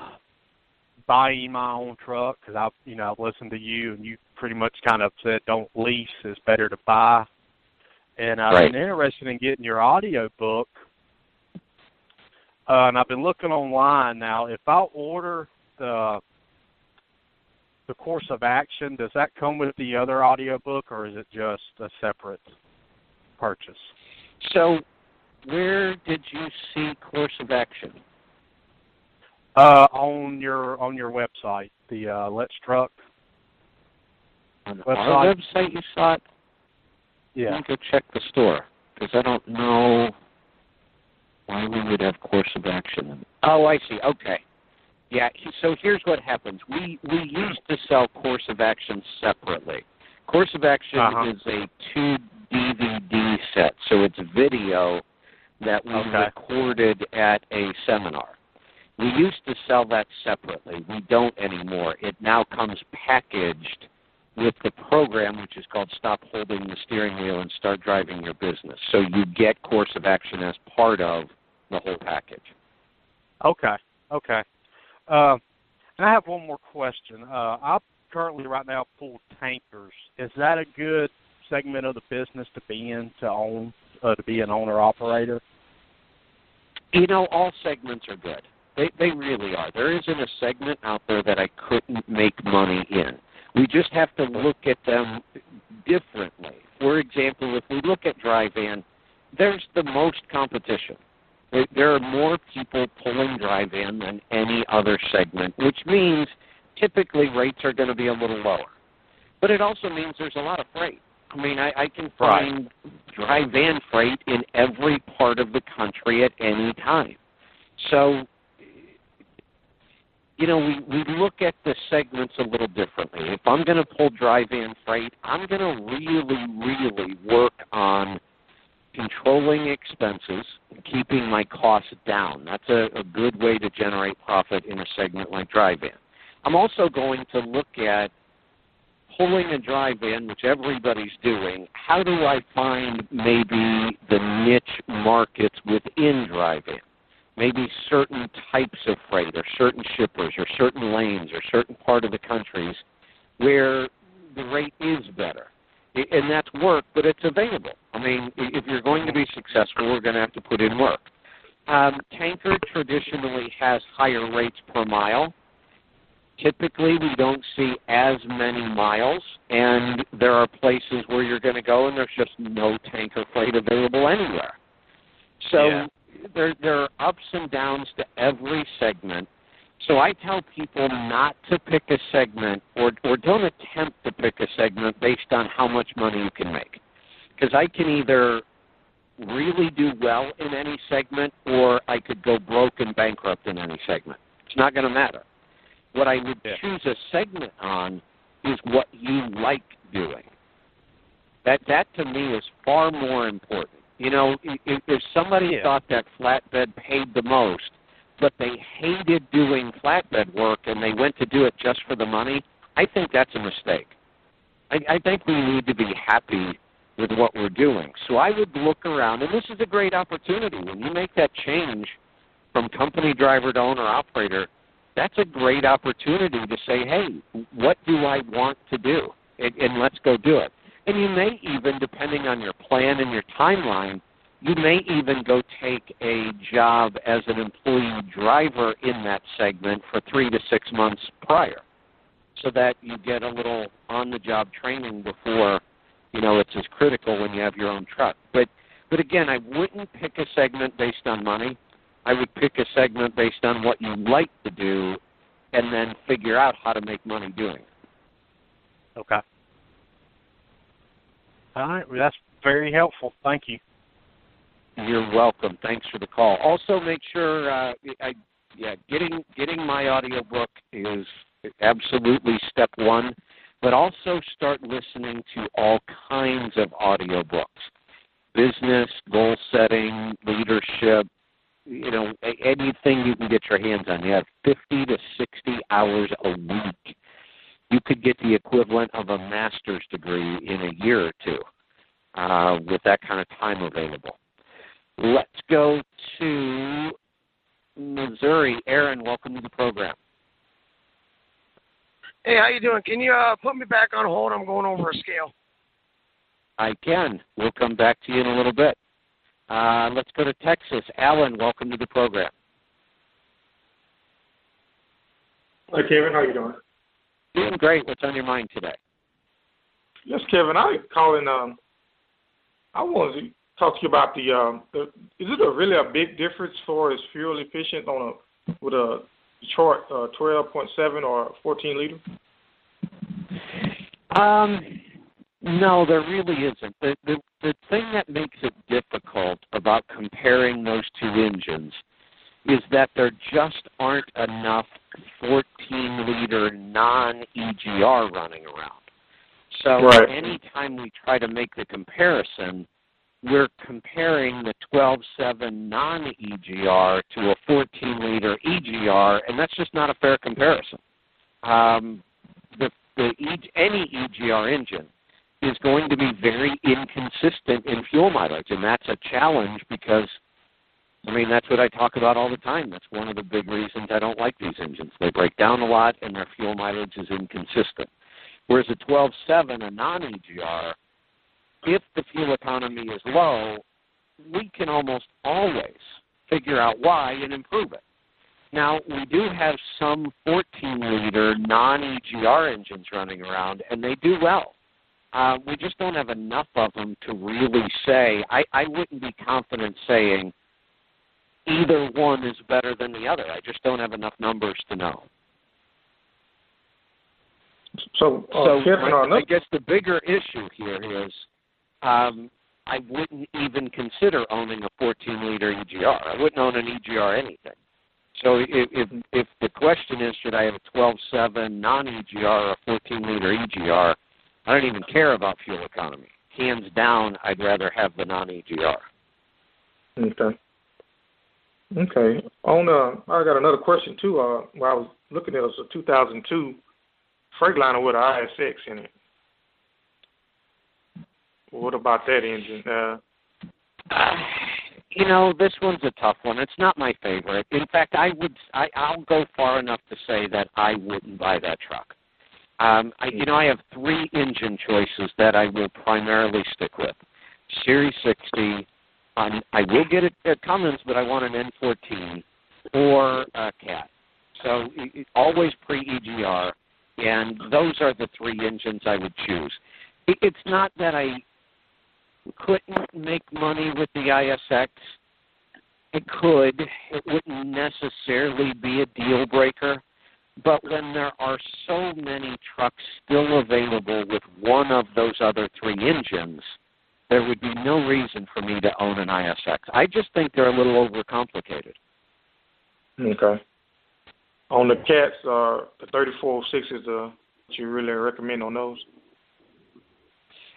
buying my own truck because I've, you know, I've listened to you, and you pretty much kind of said don't lease; it's better to buy. And I've Right. been interested in getting your audio book. Uh, and I've been looking online now. If I order the the course of action, does that come with the other audiobook or is it just a separate purchase? So, where did you see course of action? Uh, on your on your website, the uh, Let's Truck. On Website. our website you saw it? Yeah. Let me go check the store because I don't know why we would have course of action. Oh, I see. Okay. Yeah. So here's what happens. We we used to sell course of action separately. Course of action Uh-huh. is a two DVD set, so it's video that we Okay. recorded at a seminar. We used to sell that separately. We don't anymore. It now comes packaged with the program, which is called Stop Holding the Steering Wheel and Start Driving Your Business. So you get course of action as part of the whole package. Okay. Okay. Uh, and I have one more question. Uh, I currently right now pull tankers. Is that a good segment of the business to be in to own uh, to be an owner operator? You know, all segments are good. They they really are. There isn't a segment out there that I couldn't make money in. We just have to look at them differently. For example, if we look at dry van, there's the most competition. There are more people pulling dry van than any other segment, which means typically rates are going to be a little lower. But it also means there's a lot of freight. I mean, I, I can find right. dry van freight in every part of the country at any time. So, you know, we, we look at the segments a little differently. If I'm going to pull dry van freight, I'm going to really, really work on controlling expenses, keeping my costs down. That's a, a good way to generate profit in a segment like dry van. I'm also going to look at pulling a dry van, which everybody's doing. How do I find maybe the niche markets within dry van? Maybe certain types of freight or certain shippers or certain lanes or certain part of the countries where the rate is better and that's work, but it's available. I mean, if you're going to be successful, we're going to have to put in work. Um, tanker traditionally has higher rates per mile. Typically, we don't see as many miles, and there are places where you're going to go and there's just no tanker freight available anywhere. So yeah. there there are ups and downs to every segment, so I tell people not to pick a segment or or don't attempt to pick a segment based on how much money you can make. Because I can either really do well in any segment or I could go broke and bankrupt in any segment. It's not going to matter. What I would yeah. choose a segment on is what you like doing. That that to me is far more important. You know, if, if somebody yeah. thought that flatbed paid the most, but they hated doing flatbed work and they went to do it just for the money, I think that's a mistake. I, I think we need to be happy with what we're doing. So I would look around, and this is a great opportunity. When you make that change from company driver to owner operator, that's a great opportunity to say, hey, what do I want to do? And, and let's go do it. And you may even, depending on your plan and your timeline, you may even go take a job as an employee driver in that segment for three to six months prior so that you get a little on the job training before you know it's as critical when you have your own truck. But but again i wouldn't pick a segment based on money. I would pick a segment based on what you like to do and then figure out how to make money doing it. Okay. All right. Well, that's very helpful. Thank you you're welcome. Thanks for the call. Also, make sure, uh, I, yeah, getting getting my audiobook is absolutely step one, but also start listening to all kinds of audiobooks, business, goal setting, leadership, you know, anything you can get your hands on. You have 50 to 60 hours a week. You could get the equivalent of a master's degree in a year or two uh, with that kind of time available. Let's go to Missouri. Aaron, welcome to the program. Hey, how you doing? Can you uh, put me back on hold? I'm going over a scale. I can. We'll come back to you in a little bit. Uh, let's go to Texas. Alan, welcome to the program. Hi, Kevin. How you doing? Doing great. What's on your mind today? Yes, Kevin. I calling. Um, I wanted to talk to you about the, um, the is it a really a big difference for as fuel efficient on a with a Detroit uh, 12.7 or 14 liter? Um, no, there really isn't. The, the the thing that makes it difficult about comparing those two engines is that there just aren't enough 14 liter non EGR running around. So right. anytime we try to make the comparison, we're comparing the 12.7 non-EGR to a 14-liter EGR, and that's just not a fair comparison. Um, the, the any EGR engine is going to be very inconsistent in fuel mileage, and that's a challenge because, I mean, that's what I talk about all the time. That's one of the big reasons I don't like these engines. They break down a lot, and their fuel mileage is inconsistent. Whereas a 12.7, a non-EGR, if the fuel economy is low, we can almost always figure out why and improve it. Now, we do have some 14 liter non EGR engines running around, and they do well. Uh, we just don't have enough of them to really say. I, I wouldn't be confident saying either one is better than the other. I just don't have enough numbers to know. So, uh, so I, I guess the bigger issue here is um, I wouldn't even consider owning a 14 liter EGR. I wouldn't own an EGR anything. So if if, if the question is should I have a 12.7 non EGR or a 14 liter EGR, I don't even care about fuel economy. Hands down, I'd rather have the non EGR. Okay. Okay. On uh, I got another question too. Uh, while I was looking at it, was a 2002 Freightliner with an ISX in it. What about that engine? Uh, you know, this one's a tough one. It's not my favorite. In fact, I would I, I'll go far enough to say that I wouldn't buy that truck. Um, I, you know, I have three engine choices that I will primarily stick with. Series 60. Um, I will get it at Cummins, but I want an N14 or a Cat. So it, always pre-EGR, and those are the three engines I would choose. It, it's not that I couldn't make money with the ISX. It could. It wouldn't necessarily be a deal breaker. But when there are so many trucks still available with one of those other three engines, there would be no reason for me to own an ISX. I just think they're a little overcomplicated. Okay. On the cats, uh, the 3406 is uh, what you really recommend on those?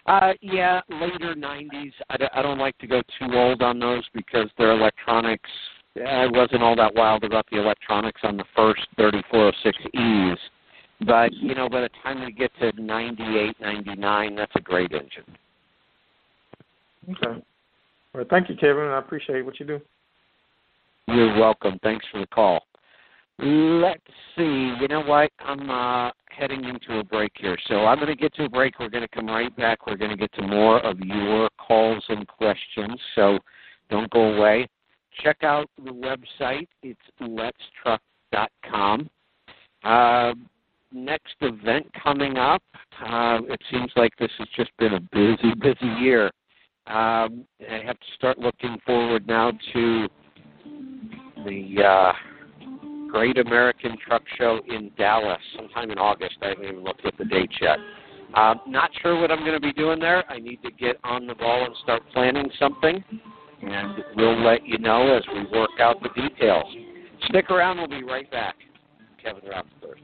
Uh, yeah, later 90s. I d- I don't like to go too old on those because their electronics. I wasn't all that wild about the electronics on the first 3406Es. But, you know, by the time we get to 98, 99, that's a great engine. Okay. Well, thank you, Kevin. I appreciate what you do. You're welcome. Thanks for the call. Let's see. You know what? I'm uh, heading into a break here. So I'm going to get to a break. We're going to come right back. We're going to get to more of your calls and questions. So don't go away. Check out the website. It's letstruck.com. Uh, next event coming up. Uh, it seems like this has just been a busy, busy year. Um, I have to start looking forward now to the. Uh, Great American Truck Show in Dallas sometime in August. I haven't even looked at the dates yet. Uh, not sure what I'm going to be doing there. I need to get on the ball and start planning something, and we'll let you know as we work out the details. Stick around. We'll be right back. Kevin Rutherford.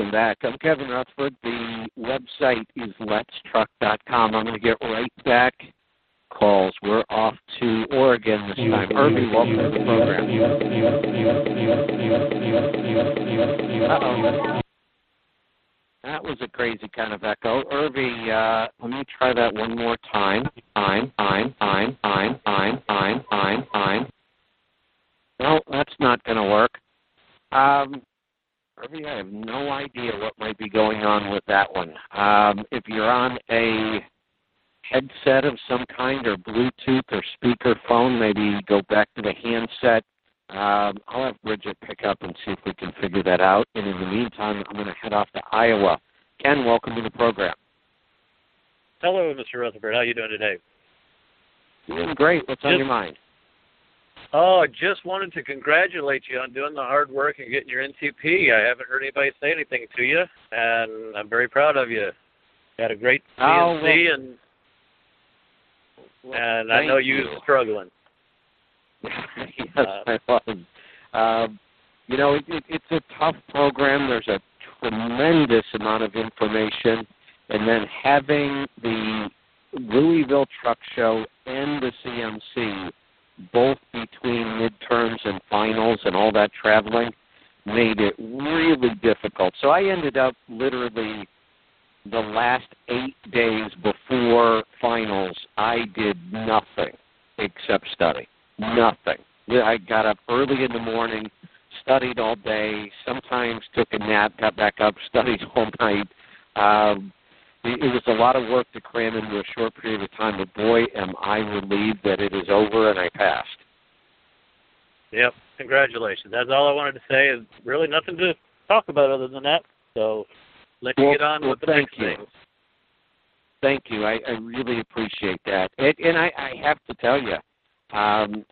Welcome back. I'm Kevin Rutherford. The website is letstruck.com. I'm going to get right back calls. We're off to Oregon this time. Irby, welcome to the program. Uh-oh. That was a crazy kind of echo. Irby, uh, let me try that one more time. I'm, I'm, I'm, I'm, I'm, I'm, I'm, I'm. No, that's not going to work. Um, Irby, I have no idea what might be going on with that one. Um, if you're on a headset of some kind or Bluetooth or speakerphone, maybe go back to the handset. Um, I'll have Bridget pick up and see if we can figure that out. And in the meantime, I'm going to head off to Iowa. Ken, welcome to the program. Hello, Mr. Rutherford. How are you doing today? Doing great. What's on your mind? Oh, I just wanted to congratulate you on doing the hard work and getting your NTP. I haven't heard anybody say anything to you, and I'm very proud of you. You had a great Oh, CMC, well- and and I know you was struggling. yes, Uh, I was. Um, you know, it, it, it's a tough program. There's a tremendous amount of information, and then having the Louisville Truck Show and the CMC both between midterms and finals and all that traveling made it really difficult. So I ended up literally the last eight days before finals, I did nothing except study. Nothing. I got up early in the morning, studied all day, sometimes took a nap, got back up, studied all night. Um, it, was a lot of work to cram into a short period of time, but boy, am I relieved that it is over and I passed. Yep, congratulations. That's all I wanted to say. Is really nothing to talk about other than that. So let's Well- get on well, with the thank next you. thing. Thank you. I, I really appreciate that. And, and I, I have to tell you, um,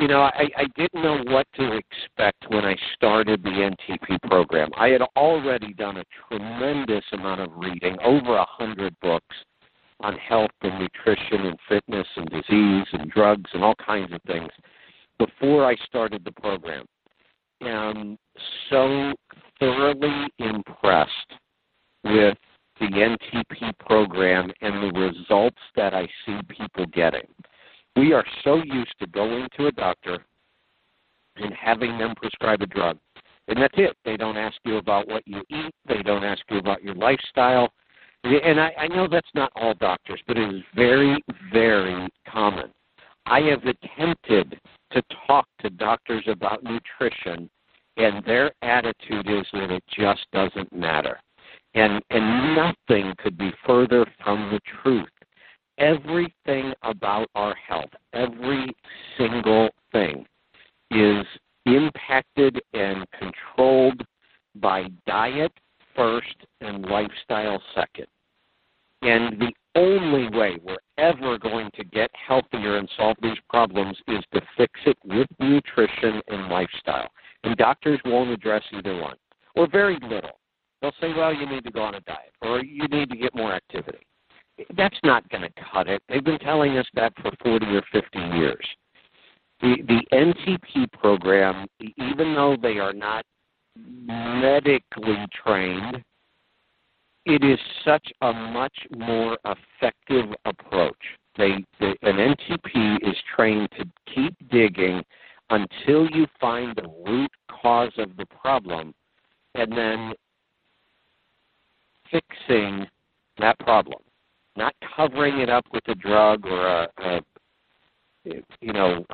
you know, I, I didn't know what to expect when I started the NTP program. I had already done a tremendous amount of reading, over a hundred books on health and nutrition and fitness and disease and drugs and all kinds of things before I started the program. am so thoroughly impressed with the NTP program and the results that I see people getting. We are so used to going to a doctor and having them prescribe a drug. And that's it. They don't ask you about what you eat, they don't ask you about your lifestyle. And I, I know that's not all doctors, but it is very, very common. I have attempted to talk to doctors about nutrition, and their attitude is that it just doesn't matter. And and nothing could be further from the truth. Everything about our health, every single thing, is impacted and controlled by diet first and lifestyle second. And the only way we're ever going to get healthier and solve these problems is to fix it with nutrition and lifestyle. And doctors won't address either one, or very little. They'll say, well, you need to go on a diet, or you need to get more activity. That's not going to cut it. They've been telling us that for 40 or 50 years. The, the NTP program, even though they are not medically trained, it is such a much more effective approach. They, the, an NTP is trained to keep digging until you find the root cause of the problem and then fixing that problem, not covering it up with a drug or a, a you know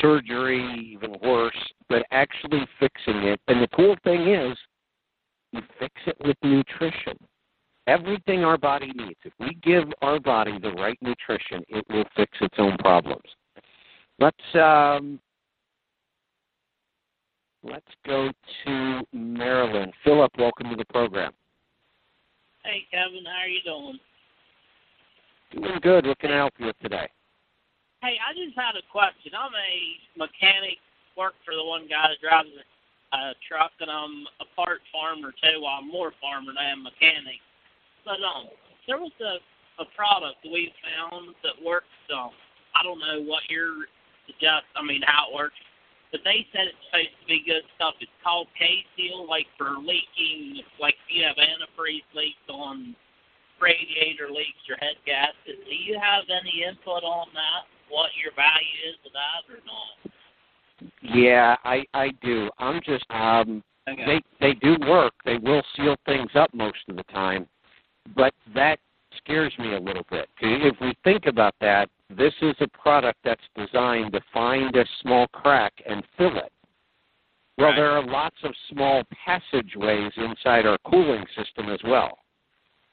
surgery, even worse, but actually fixing it. And the cool thing is, you fix it with nutrition. Everything our body needs. If we give our body the right nutrition, it will fix its own problems. Let's um, let's go to Maryland. Philip, welcome to the program. Hey, Kevin, how are you doing? Doing good. What can I help you with today? Hey, I just had a question. I'm a mechanic, work for the one guy that drives a truck, and I'm a part farmer too. Well, I'm more farmer than I am mechanic. But um, there was a a product we found that works. Um, I don't know what you're suggest. I mean, how it works. But they said it's supposed to be good stuff. It's called K-Seal, like for leaking, like if you have antifreeze leaks on radiator leaks or head gaskets. Do you have any input on that? What your value is of that or not? Yeah, I I do. I'm just um Okay. They they do work. They will seal things up most of the time, but that scares me a little bit. If we think about that, this is a product that's designed to find a small crack and fill it. Well, Right. there are lots of small passageways inside our cooling system as well.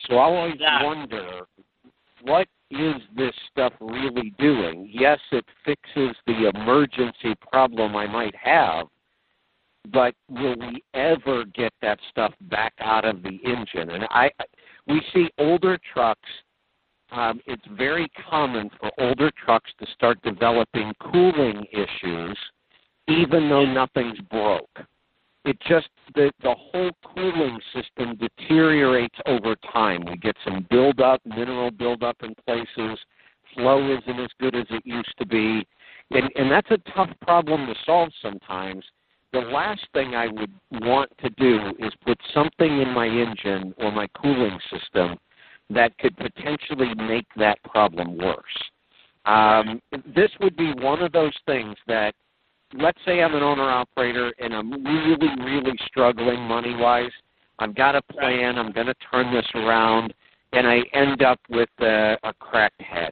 So I always Exactly. wonder what is this stuff really doing? Yes, it fixes the emergency problem I might have, but will we ever get that stuff back out of the engine? And I, we see older trucks. Um, it's very common for older trucks to start developing cooling issues, even though nothing's broke. It just the the whole cooling system deteriorates over time. We get some buildup, mineral buildup in places. Flow isn't as good as it used to be, and and that's a tough problem to solve sometimes the last thing I would want to do is put something in my engine or my cooling system that could potentially make that problem worse. Um, this would be one of those things that, let's say I'm an owner operator and I'm really, really struggling money wise. I've got a plan. I'm going to turn this around, and I end up with a, a cracked head.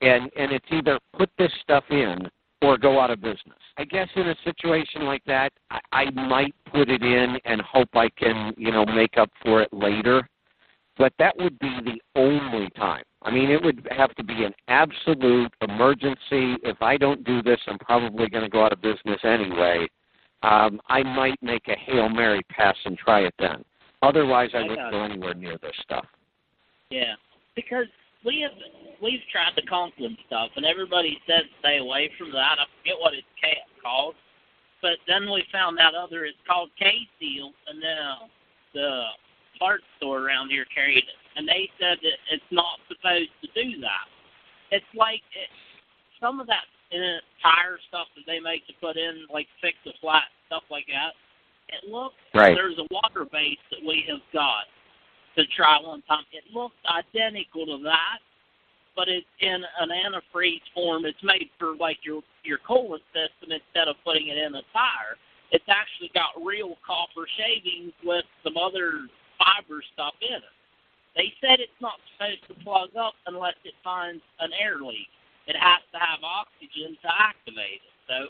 And and it's either put this stuff in or go out of business. I guess in a situation like that, I, I might put it in and hope I can, you know, make up for it later. But that would be the only time. I mean, it would have to be an absolute emergency. If I don't do this, I'm probably going to go out of business anyway. Um, I might make a hail mary pass and try it then. Otherwise, I I wouldn't go anywhere near this stuff. Yeah, because we have we've tried the Conklin stuff, and everybody said stay away from that. I forget what it's called, but then we found out other it's called K Seal, and uh, the parts store around here carried it, and they said that it's not supposed to do that. It's like it, some of that uh, tire stuff that they make to put in, like fix a flat stuff like that. It looks Right. there's a water base that we have got to try one time. It looks identical to that, but it's in an antifreeze form. It's made for like your your coolant system instead of putting it in a tire. It's actually got real copper shavings with some other fiber stuff in it. They said it's not supposed to plug up unless it finds an air leak. It has to have oxygen to activate it. So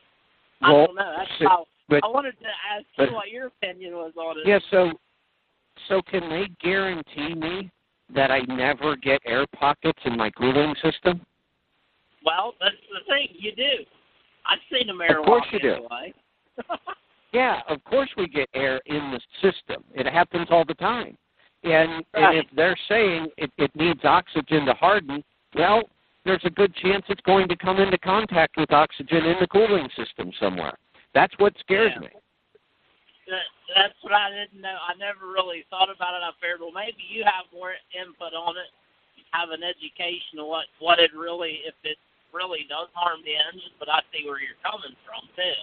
I Well, don't know. That's so- how but- I wanted to ask but- you what your opinion was on it. Yeah, so so can they guarantee me that I never get air pockets in my cooling system? Well, that's the thing. You do. I've seen them air Of course you do. Yeah, of course we get air in the system. It happens all the time. And and if they're saying it, it needs oxygen to harden, well, there's a good chance it's going to come into contact with oxygen in the cooling system somewhere. That's what scares Yeah. me. That, that's what I didn't know. I never really thought about it. I figured, well, maybe you have more input on it, have an education of what what it really, if it really does harm the engine. But I see where you're coming from too.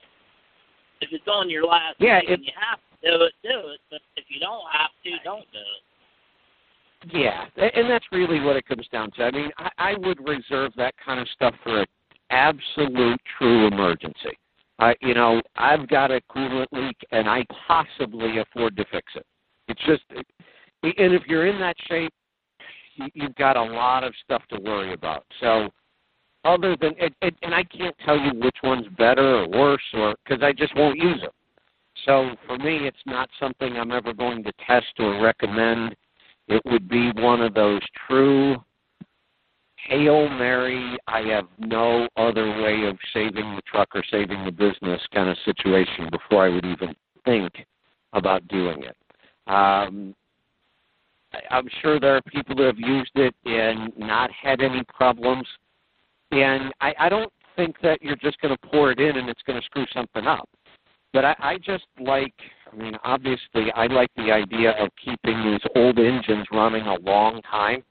If it's on your last Yeah, thing if- you have to do it, do it. But if you don't have to, don't do it. Yeah, and that's really what it comes down to. I mean, I, I would reserve that kind of stuff for an absolute true emergency. Uh, you know, I've got a coolant leak, and I possibly afford to fix it. It's just, and if you're in that shape, you- you've got a lot of stuff to worry about. So, other than, and, I can't tell you which one's better or worse, or because I just won't use them. So for me, it's not something I'm ever going to test or recommend. It would be one of those true Hail Mary, I have no other way of saving the truck or saving the business kind of situation before I would even think about doing it. Um, I'm sure there are people who have used it and not had any problems. And I, I don't think that you're just going to pour it in and it's going to screw something up. But I, I just like, I mean, obviously, I like the idea of keeping these old engines running a long time.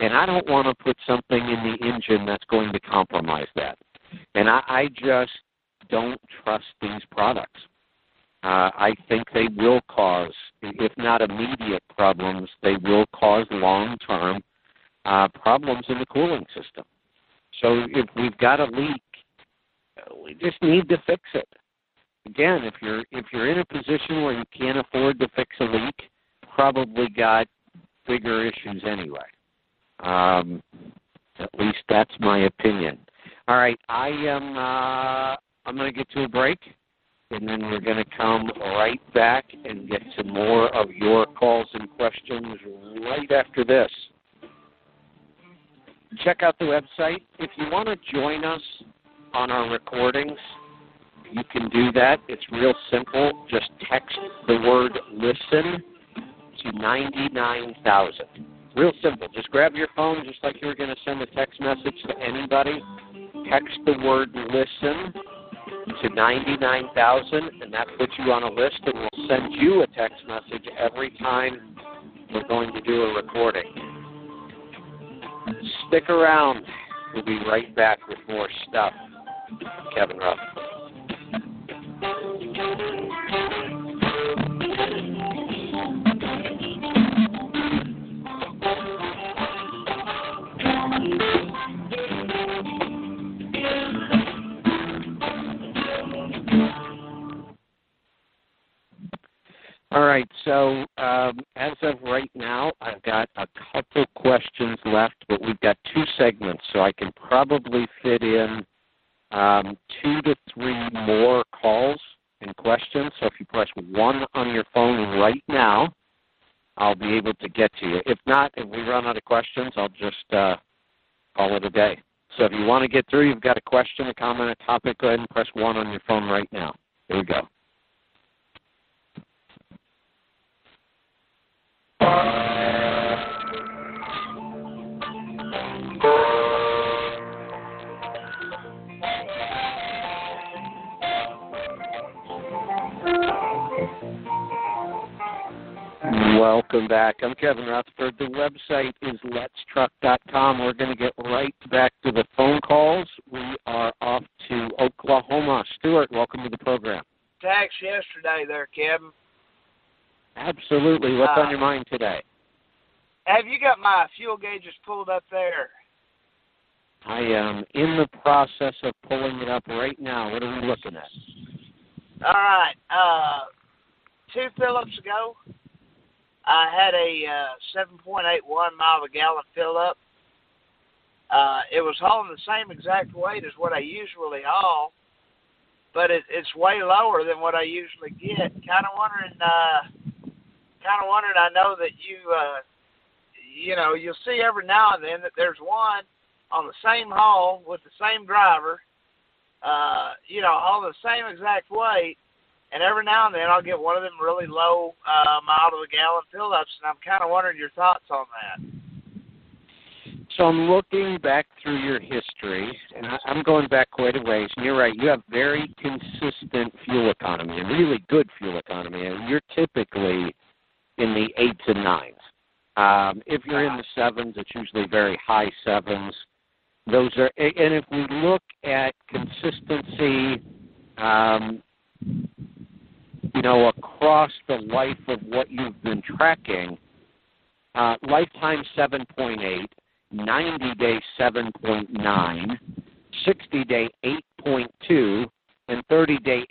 And I don't want to put something in the engine that's going to compromise that. And I, I just don't trust these products. Uh, I think they will cause, if not immediate problems, they will cause long term uh, problems in the cooling system. So if we've got a leak, we just need to fix it. Again, if you're if you're in a position where you can't afford to fix a leak, probably got bigger issues anyway. Um, at least that's my opinion. All right, I am. Uh, I'm going to get to a break, and then we're going to come right back and get to more of your calls and questions right after this. Check out the website. If you want to join us on our recordings, you can do that. It's real simple. Just text the word listen to 99,000. Real simple. Just grab your phone just like you were going to send a text message to anybody. Text the word listen to 99,000, and that puts you on a list, and we'll send you a text message every time we're going to do a recording. Stick around. We'll be right back with more stuff. Kevin Ruff. All right, so um, as of right now, I've got a couple questions left, but we've got two segments, so I can probably fit in um, two to three more calls and questions. So if you press one on your phone right now, I'll be able to get to you. If not, if we run out of questions, I'll just uh, call it a day. So if you want to get through, you've got a question, a comment, a topic, go ahead and press one on your phone right now. Here we go. Welcome back. I'm Kevin Rutherford. The website is letstruck.com. We're going to get right back to the phone calls. We are off to Oklahoma. Stuart, welcome to the program. Tax yesterday there, Kevin. Absolutely. What's Uh, on your mind today? Have you got my fuel gauges pulled up there? I am in the process of pulling it up right now. What are we looking at? All right. Uh, two Phillips ago, I had a uh, 7.81 mile a gallon fill up. Uh, it was hauling the same exact weight as what I usually haul, but it, it's way lower than what I usually get. Kind of wondering. Uh, kind of wondering. I know that you, uh, you know, you'll see every now and then that there's one on the same haul with the same driver. Uh, you know, all the same exact weight, and every now and then I'll get one of them really low uh, mile to the gallon fill ups, and I'm kind of wondering your thoughts on that. So I'm looking back through your history, and I'm going back quite a ways. And you're right; you have very consistent fuel economy and really good fuel economy. And you're typically in the eights and nines. Um, if you're in the sevens, it's usually very high sevens. Those are, and if we look at consistency, um, you know, across the life of what you've been tracking, uh, lifetime 7.8, 90 day 7.9, 60 day 8.2, and 30 day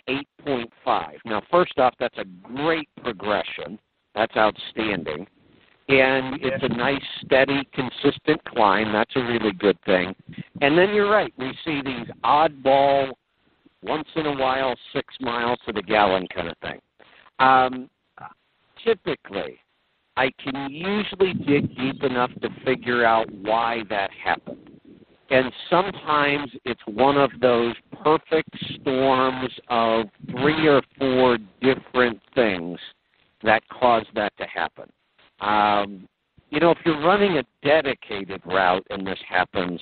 8.5. Now, first off, that's a great progression. That's outstanding. And it's a nice, steady, consistent climb. That's a really good thing. And then you're right. We see these oddball, once in a while, six miles to the gallon kind of thing. Um, typically, I can usually dig deep enough to figure out why that happened. And sometimes it's one of those perfect storms of three or four different things that cause that to happen. Um, you know, if you're running a dedicated route and this happens,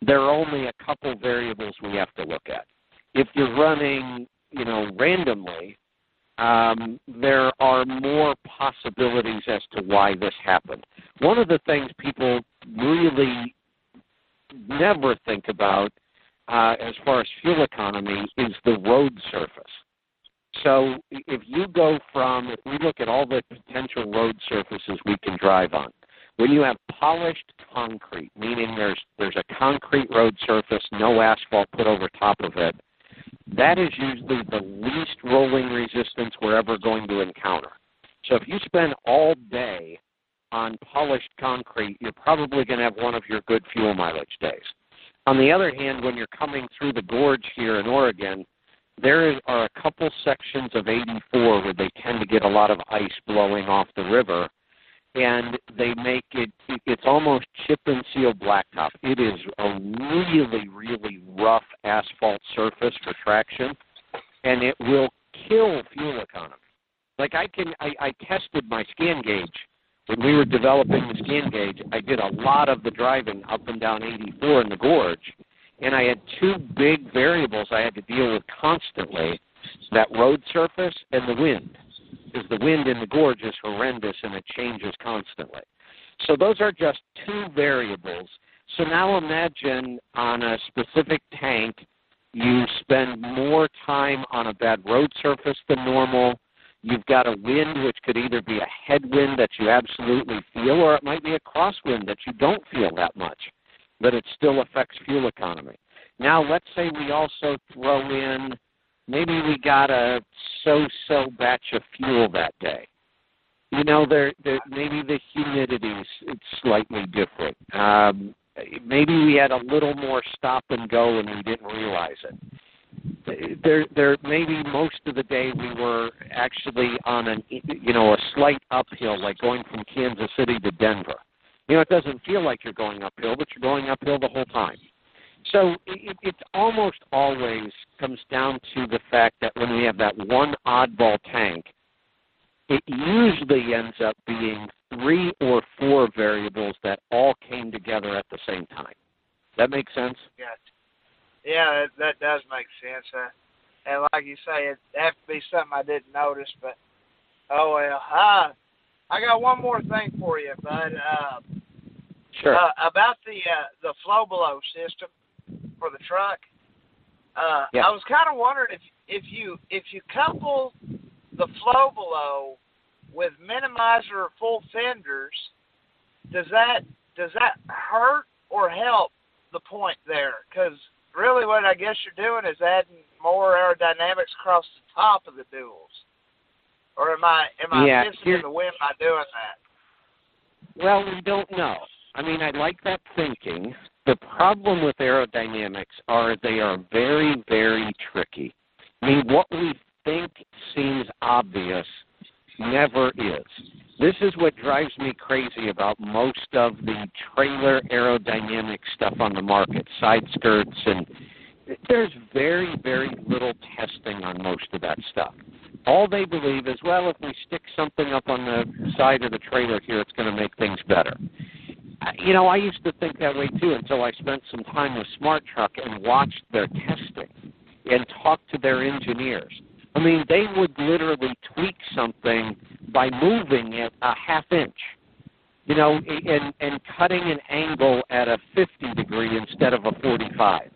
there are only a couple variables we have to look at. If you're running, you know, randomly, um, there are more possibilities as to why this happened. One of the things people really never think about uh, as far as fuel economy is the road surface. So if you go from, if we look at all the potential road surfaces we can drive on, when you have polished concrete, meaning there's there's a concrete road surface, no asphalt put over top of it, that is usually the least rolling resistance we're ever going to encounter. So if you spend all day on polished concrete, you're probably going to have one of your good fuel mileage days. On the other hand, when you're coming through the gorge here in Oregon, there are a couple sections of 84 where they tend to get a lot of ice blowing off the river, and they make it, it's almost chip and seal blacktop. It is a really, really rough asphalt surface for traction, and it will kill fuel economy. Like I can, I, I tested my ScanGauge when we were developing the ScanGauge, I did a lot of the driving up and down 84 in the gorge, and I had two big variables I had to deal with constantly: that road surface and the wind, because the wind in the gorge is horrendous and it changes constantly. So those are just two variables. So now imagine on a specific tank, you spend more time on a bad road surface than normal You've got a wind which could either be a headwind that you absolutely feel, or it might be a crosswind that you don't feel that much, but it still affects fuel economy. Now, let's say we also throw in maybe we got a so-so batch of fuel that day. You know, there, there maybe the humidity is slightly different. Um, maybe we had a little more stop and go and we didn't realize it there there maybe most of the day we were actually on an you know a slight uphill like going from Kansas City to Denver. You know it doesn't feel like you're going uphill, but you're going uphill the whole time. So it, it almost always comes down to the fact that when we have that one oddball tank, it usually ends up being three or four variables that all came together at the same time. That makes sense? Yes. Yeah, that, that does make sense. Uh, and like you say, it have to be something I didn't notice, but oh well. Uh, I got one more thing for you, bud. Uh, sure. Uh, about the uh, the FlowBelow system for the truck. Uh, yeah. I was kind of wondering if if you if you couple the FlowBelow with minimizer or full fenders, does that does that hurt or help the point there? Because really what I guess you're doing is adding more aerodynamics across the top of the duals. Or am I am I yeah, missing in the wind by doing that? Well, we don't know. I mean, I like that thinking. The problem with aerodynamics are they are very, very tricky. I mean, what we think seems obvious never is. This is what drives me crazy about most of the trailer aerodynamic stuff on the market, side skirts, and there's very, very little testing on most of that stuff. All they believe is, well, if we stick something up on the side of the trailer here, it's going to make things better. You know, I used to think that way too until I spent some time with SmartTruck and watched their testing and talked to their engineers. I mean, they would literally tweak something by moving it a half inch, you know, and and cutting an angle at a 50 degree instead of a 45.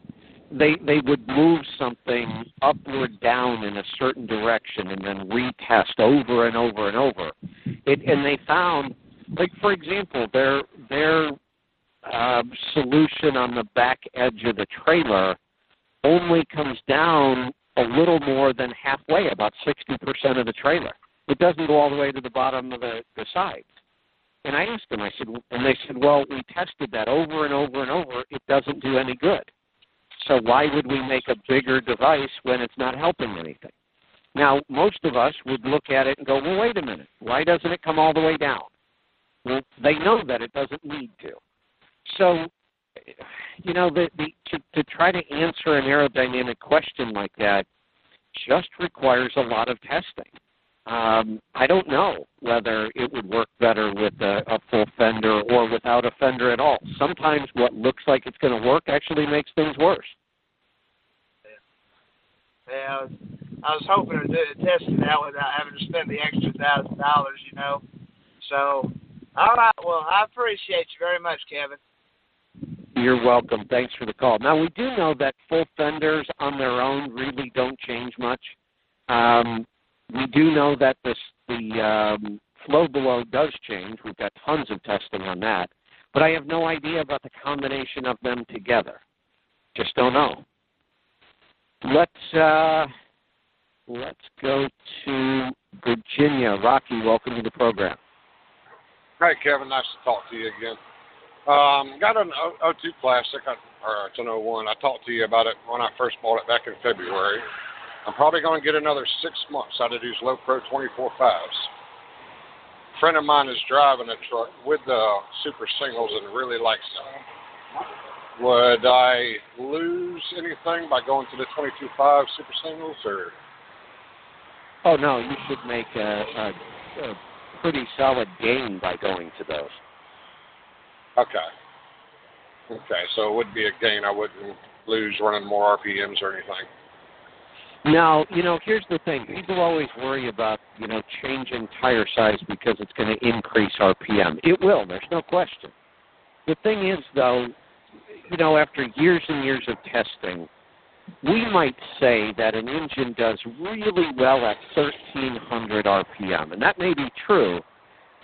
They they would move something upward down in a certain direction and then retest over and over and over. It and they found, like for example, their their uh, solution on the back edge of the trailer only comes down a little more than halfway, about 60% of the trailer. It doesn't go all the way to the bottom of the, the sides. And I asked them, I said, and they said, well, we tested that over and over and over. It doesn't do any good. So why would we make a bigger device when it's not helping anything? Now, most of us would look at it and go, well, wait a minute. Why doesn't it come all the way down? Well, they know that it doesn't need to. So you know, the, the to, to try to answer an aerodynamic question like that just requires a lot of testing. Um, I don't know whether it would work better with a, a full fender or without a fender at all. Sometimes what looks like it's going to work actually makes things worse. Yeah, I was, hoping to do, test it out without having to spend the extra thousand dollars, you know. So, all right. Well, I appreciate you very much, Kevin. You're welcome. Thanks for the call. Now, we do know that full fenders on their own really don't change much. Um, we do know that this, the um, FlowBelow does change. We've got tons of testing on that. But I have no idea about the combination of them together. Just don't know. Let's uh, let's go to Virginia. Rocky, welcome to the program. Hi, Kevin. Nice to talk to you again. Um, got an 02 Classic, or it's an 01. I talked to you about it when I first bought it back in February. I'm probably going to get another six months out of these Low Pro 24 fives. A friend of mine is driving a truck with the Super Singles and really likes them. Would I lose anything by going to the 22.5 Super Singles, or? Oh no, you should make a, a, a pretty solid gain by going to those. Okay. Okay, so it would be a gain. I wouldn't lose running more RPMs or anything. Now, you know, here's the thing. People always worry about, you know, changing tire size because it's going to increase RPM. It will, there's no question. The thing is, though, you know, after years and years of testing, we might say that an engine does really well at 1300 RPM. And that may be true,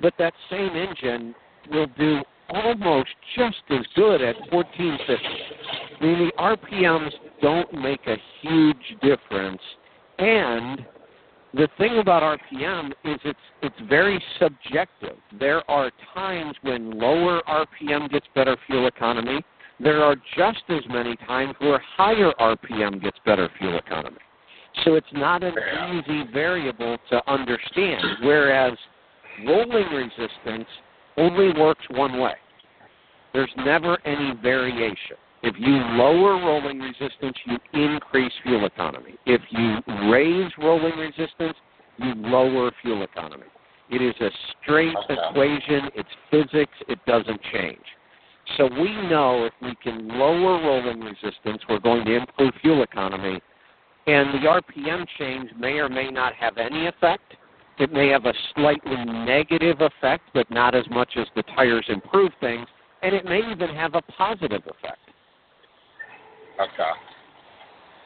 but that same engine will do almost just as good at 1450. I mean, the RPMs don't make a huge difference, and the thing about RPM is it's it's very subjective. There are times when lower RPM gets better fuel economy. There are just as many times where higher RPM gets better fuel economy. So it's not an easy variable to understand. Whereas rolling resistance only works one way. There's never any variation. If you lower rolling resistance, you increase fuel economy. If you raise rolling resistance, you lower fuel economy. It is a straight Okay. equation. It's physics. It doesn't change. So we know if we can lower rolling resistance, we're going to improve fuel economy. And the RPM change may or may not have any effect. It may have a slightly negative effect, but not as much as the tires improve things. And it may even have a positive effect. Okay.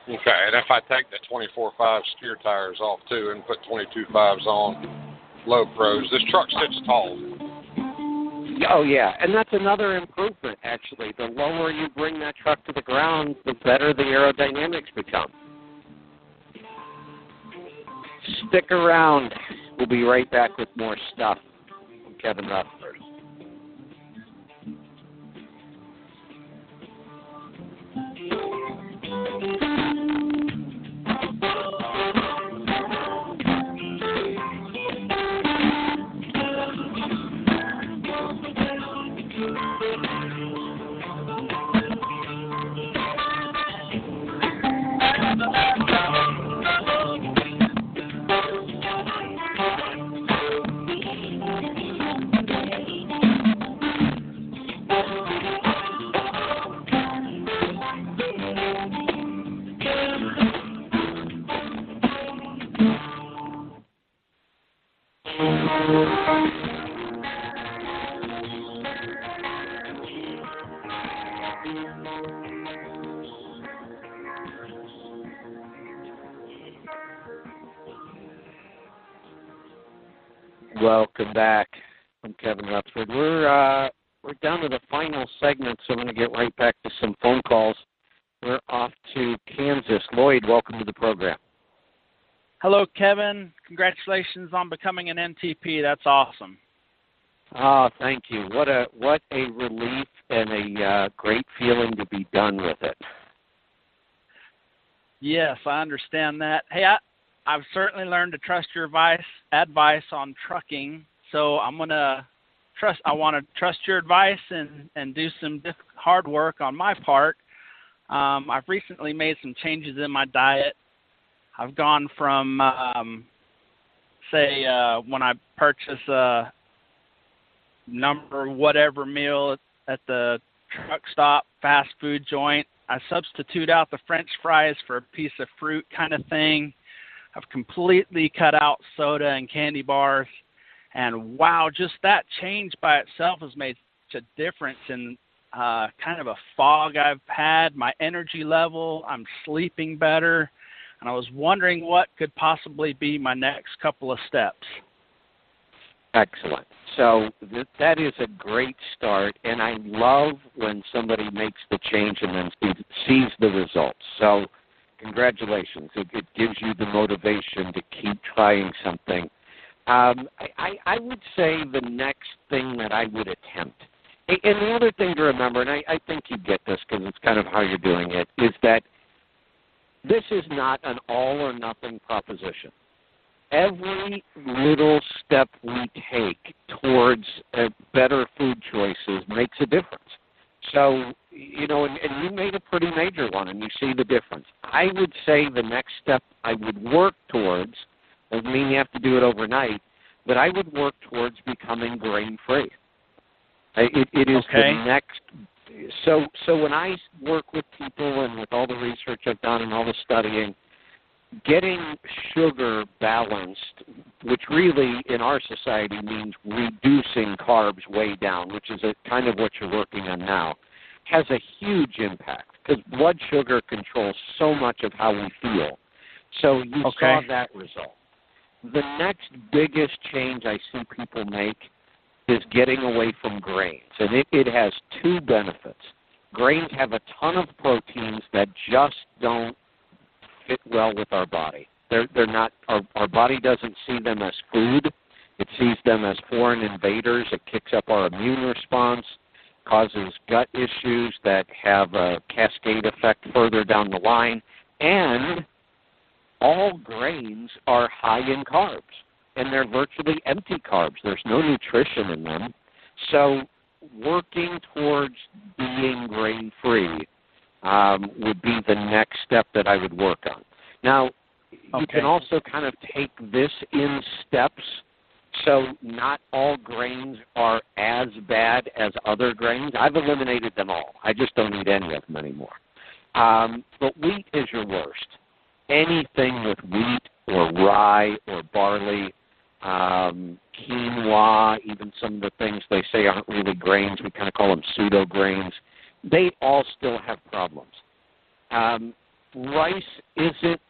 Okay, and if I take the 24.5 steer tires off too and put 22.5s on low pros, this truck sits tall. Oh yeah, and that's another improvement actually. The lower you bring that truck to the ground, the better the aerodynamics become. Stick around. We'll be right back with more stuff Kevin Rutherford. Welcome back. I'm Kevin Rutherford. We're uh, we're down to the final segment, so I'm going to get right back to some phone calls. We're off to Kansas. Lloyd, welcome to the program. Hello, Kevin. Congratulations on becoming an NTP. That's awesome. Oh, thank you. What a what a relief and a uh, great feeling to be done with it. Yes, I understand that. Hey, I, I've certainly learned to trust your advice advice on trucking. So I'm gonna trust. I want to trust your advice and and do some hard work on my part. Um, I've recently made some changes in my diet. I've gone from um, say uh, when I purchase a number whatever meal at the truck stop fast food joint. I substitute out the French fries for a piece of fruit kind of thing. I've completely cut out soda and candy bars. And wow, just that change by itself has made such a difference in uh, kind of a fog I've had, my energy level. I'm sleeping better. And I was wondering what could possibly be my next couple of steps. Excellent. So th- that is a great start, and I love when somebody makes the change and then sees, sees the results. So Congratulations. It, it gives you the motivation to keep trying something. Um, I, I, I would say the next thing that I would attempt, and the other thing to remember, and I, I think you get this because it's kind of how you're doing it, is that this is not an all or nothing proposition. Every little step we take towards uh, better food choices makes a difference. So, you know, and, and you made a pretty major one, and you see the difference. I would say the next step I would work towards doesn't mean you have to do it overnight, but I would work towards becoming grain free. It, it is Okay. the next. So, so when I work with people and with all the research I've done and all the studying, getting sugar balanced, which really in our society means reducing carbs way down, which is a, kind of what you're working on now, has a huge impact because blood sugar controls so much of how we feel. So you saw that result. The next biggest change I see people make is getting away from grains, and it, it has two benefits. Grains have a ton of proteins that just don't fit well with our body. They're they're not our our body doesn't see them as food. It sees them as foreign invaders. It kicks up our immune response, causes gut issues that have a cascade effect further down the line, and all grains are high in carbs and they're virtually empty carbs. There's no nutrition in them. So working towards being grain free um, would be the next step that I would work on. Now, you can also kind of take this in steps. So not all grains are as bad as other grains. I've eliminated them all. I just don't eat any of them anymore. Um, but wheat is your worst. Anything with wheat or rye or barley, um, quinoa, even some of the things they say aren't really grains, we kind of call them pseudo grains, they all still have problems. Um, rice isn't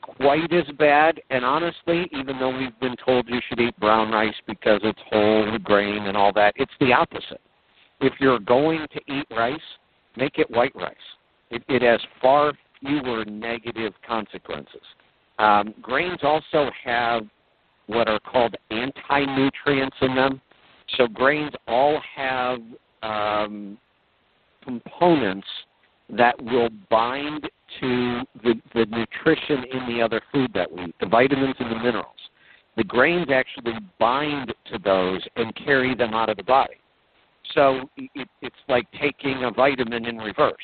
quite as bad, and honestly, even though we've been told you should eat brown rice because it's whole grain and all that, it's the opposite. If you're going to eat rice, make it white rice. It, it has far fewer negative consequences. Um, grains also have what are called anti-nutrients in them. So grains all have um, components that will bind to the, the nutrition in the other food that we eat, the vitamins and the minerals. The grains actually bind to those and carry them out of the body. So it, it's like taking a vitamin in reverse.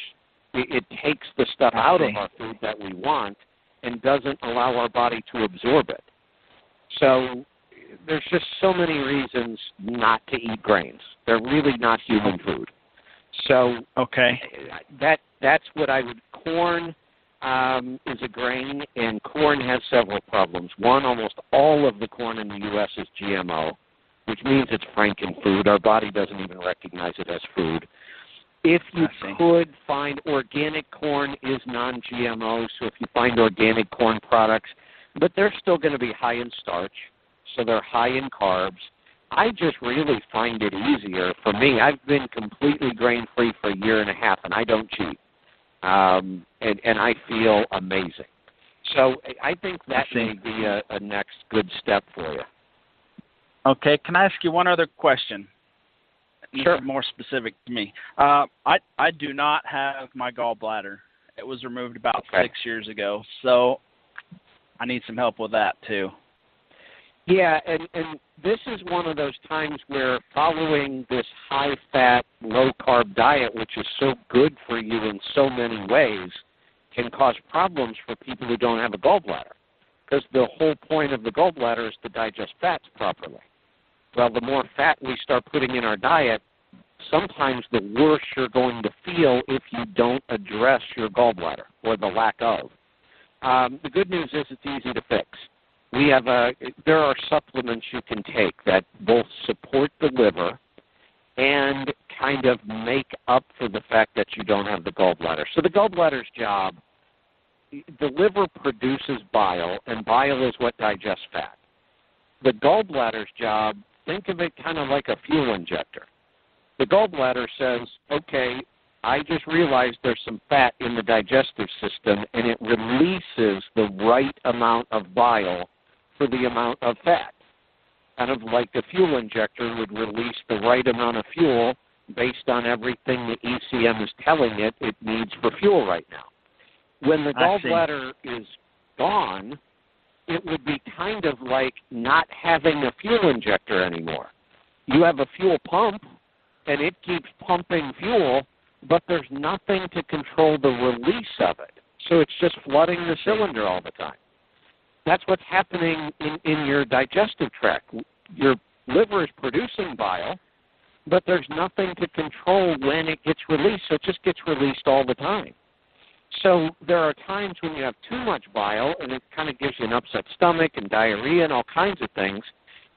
It, it takes the stuff out of our food that we want and doesn't allow our body to absorb it. So there's just so many reasons not to eat grains. They're really not human food. So okay, that that's what I would. Corn um, is a grain, and corn has several problems. One, almost all of the corn in the U.S. is GMO, which means it's frankenfood. Our body doesn't even recognize it as food. If you could find organic corn is non-GMO, so if you find organic corn products, but they're still going to be high in starch, so they're high in carbs. I just really find it easier for me. I've been completely grain free for a year and a half, and I don't cheat, um, and and I feel amazing. So I think that may be a, a next good step for you. Okay, can I ask you one other question? Sure. more specific to me. Uh, I I do not have my gallbladder. It was removed about Okay. six years ago, so I need some help with that too. Yeah, and and this is one of those times where following this high fat, low carb diet, which is so good for you in so many ways, can cause problems for people who don't have a gallbladder. Because the whole point of the gallbladder is to digest fats properly. Well, the more fat we start putting in our diet, sometimes the worse you're going to feel if you don't address your gallbladder or the lack of. Um, the good news is it's easy to fix. We have a there are supplements you can take that both support the liver and kind of make up for the fact that you don't have the gallbladder. So the gallbladder's job the liver produces bile and bile is what digests fat. The gallbladder's job, think of it kind of like a fuel injector. The gallbladder says, "Okay, I just realized there's some fat in the digestive system and it releases the right amount of bile for the amount of fat. Kind of like a fuel injector would release the right amount of fuel based on everything the ECM is telling it it needs for fuel right now. When the gallbladder is gone, it would be kind of like not having a fuel injector anymore. You have a fuel pump and it keeps pumping fuel, but there's nothing to control the release of it. So it's just flooding the cylinder all the time. That's what's happening in, in your digestive tract. Your liver is producing bile, but there's nothing to control when it gets released, so it just gets released all the time. So there are times when you have too much bile and it kind of gives you an upset stomach and diarrhea and all kinds of things.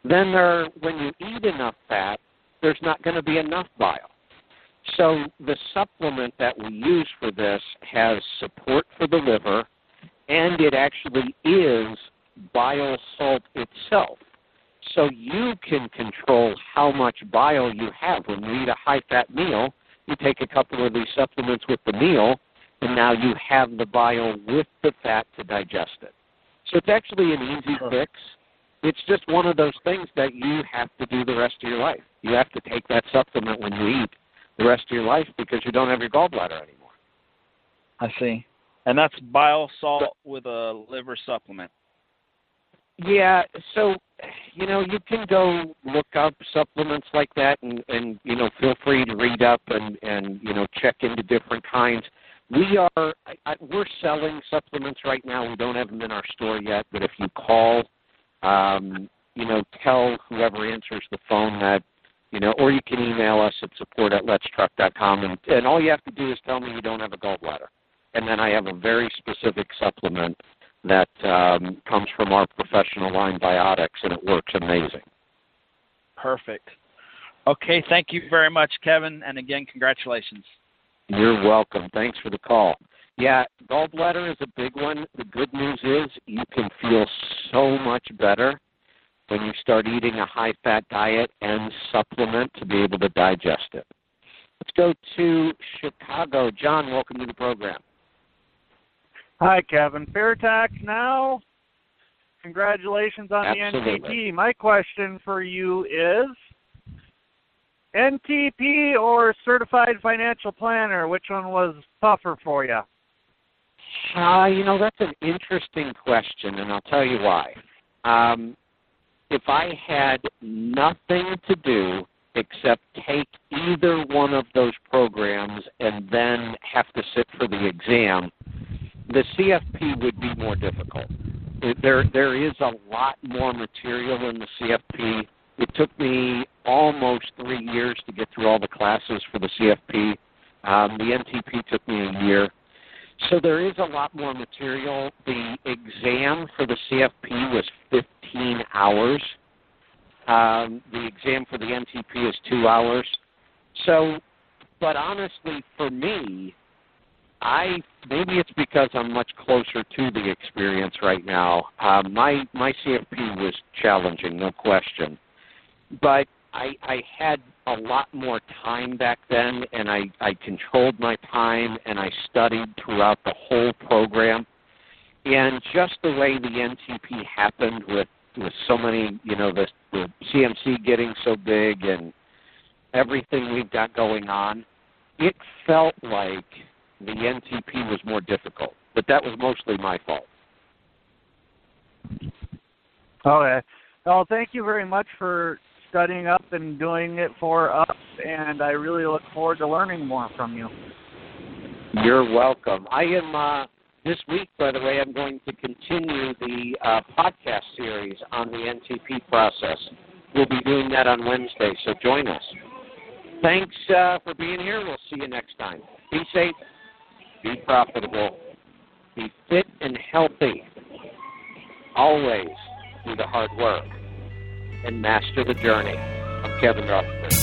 Then there, when you eat enough fat, there's not going to be enough bile. So the supplement that we use for this has support for the liver, and it actually is bile salt itself. So you can control how much bile you have. When you eat a high fat meal, you take a couple of these supplements with the meal, and now you have the bile with the fat to digest it. So it's actually an easy fix. It's just one of those things that you have to do the rest of your life. You have to take that supplement when you eat the rest of your life because you don't have your gallbladder anymore. I see. And that's bile salt with a liver supplement. Yeah, so you know you can go look up supplements like that, and and you know feel free to read up and and you know check into different kinds. We are I, I, we're selling supplements right now. We don't have them in our store yet, but if you call, um, you know, tell whoever answers the phone that you know, or you can email us at support at letstruck.com, and and all you have to do is tell me you don't have a gallbladder, and then I have a very specific supplement that um, comes from our professional line Biotics, and it works amazing. Perfect. Okay, thank you very much, Kevin, and again, congratulations. You're welcome. Thanks for the call. Yeah, gallbladder is a big one. The good news is you can feel so much better when you start eating a high fat diet and supplement to be able to digest it. Let's go to Chicago. John, welcome to the program. Hi, Kevin. Fair tax now. Congratulations on Absolutely. the NTP. My question for you is NTP or certified financial planner? Which one was tougher for you? Uh, you know, that's an interesting question, and I'll tell you why. Um, if I had nothing to do except take either one of those programs and then have to sit for the exam, the CFP would be more difficult. There, there is a lot more material in the CFP. It took me almost three years to get through all the classes for the CFP. Um, the NTP took me a year. So there is a lot more material. The exam for the CFP was 15 hours. Um, the exam for the NTP is two hours. So, but honestly, for me, I maybe it's because I'm much closer to the experience right now. Um, my my CFP was challenging, no question, but I I had a lot more time back then, and I I controlled my time and I studied throughout the whole program, and just the way the NTP happened with with so many, you know, the the CMC getting so big and everything we've got going on, it felt like the NTP was more difficult, but that was mostly my fault. Oh, okay. Well, thank you very much for studying up and doing it for us, and I really look forward to learning more from you. You're welcome. I am uh, this week, by the way. I'm going to continue the uh, podcast series on the NTP process. We'll be doing that on Wednesday, so join us. Thanks uh, for being here. We'll see you next time. Be safe, be profitable, be fit and healthy. Always do the hard work and master the journey. I'm Kevin Rutherford.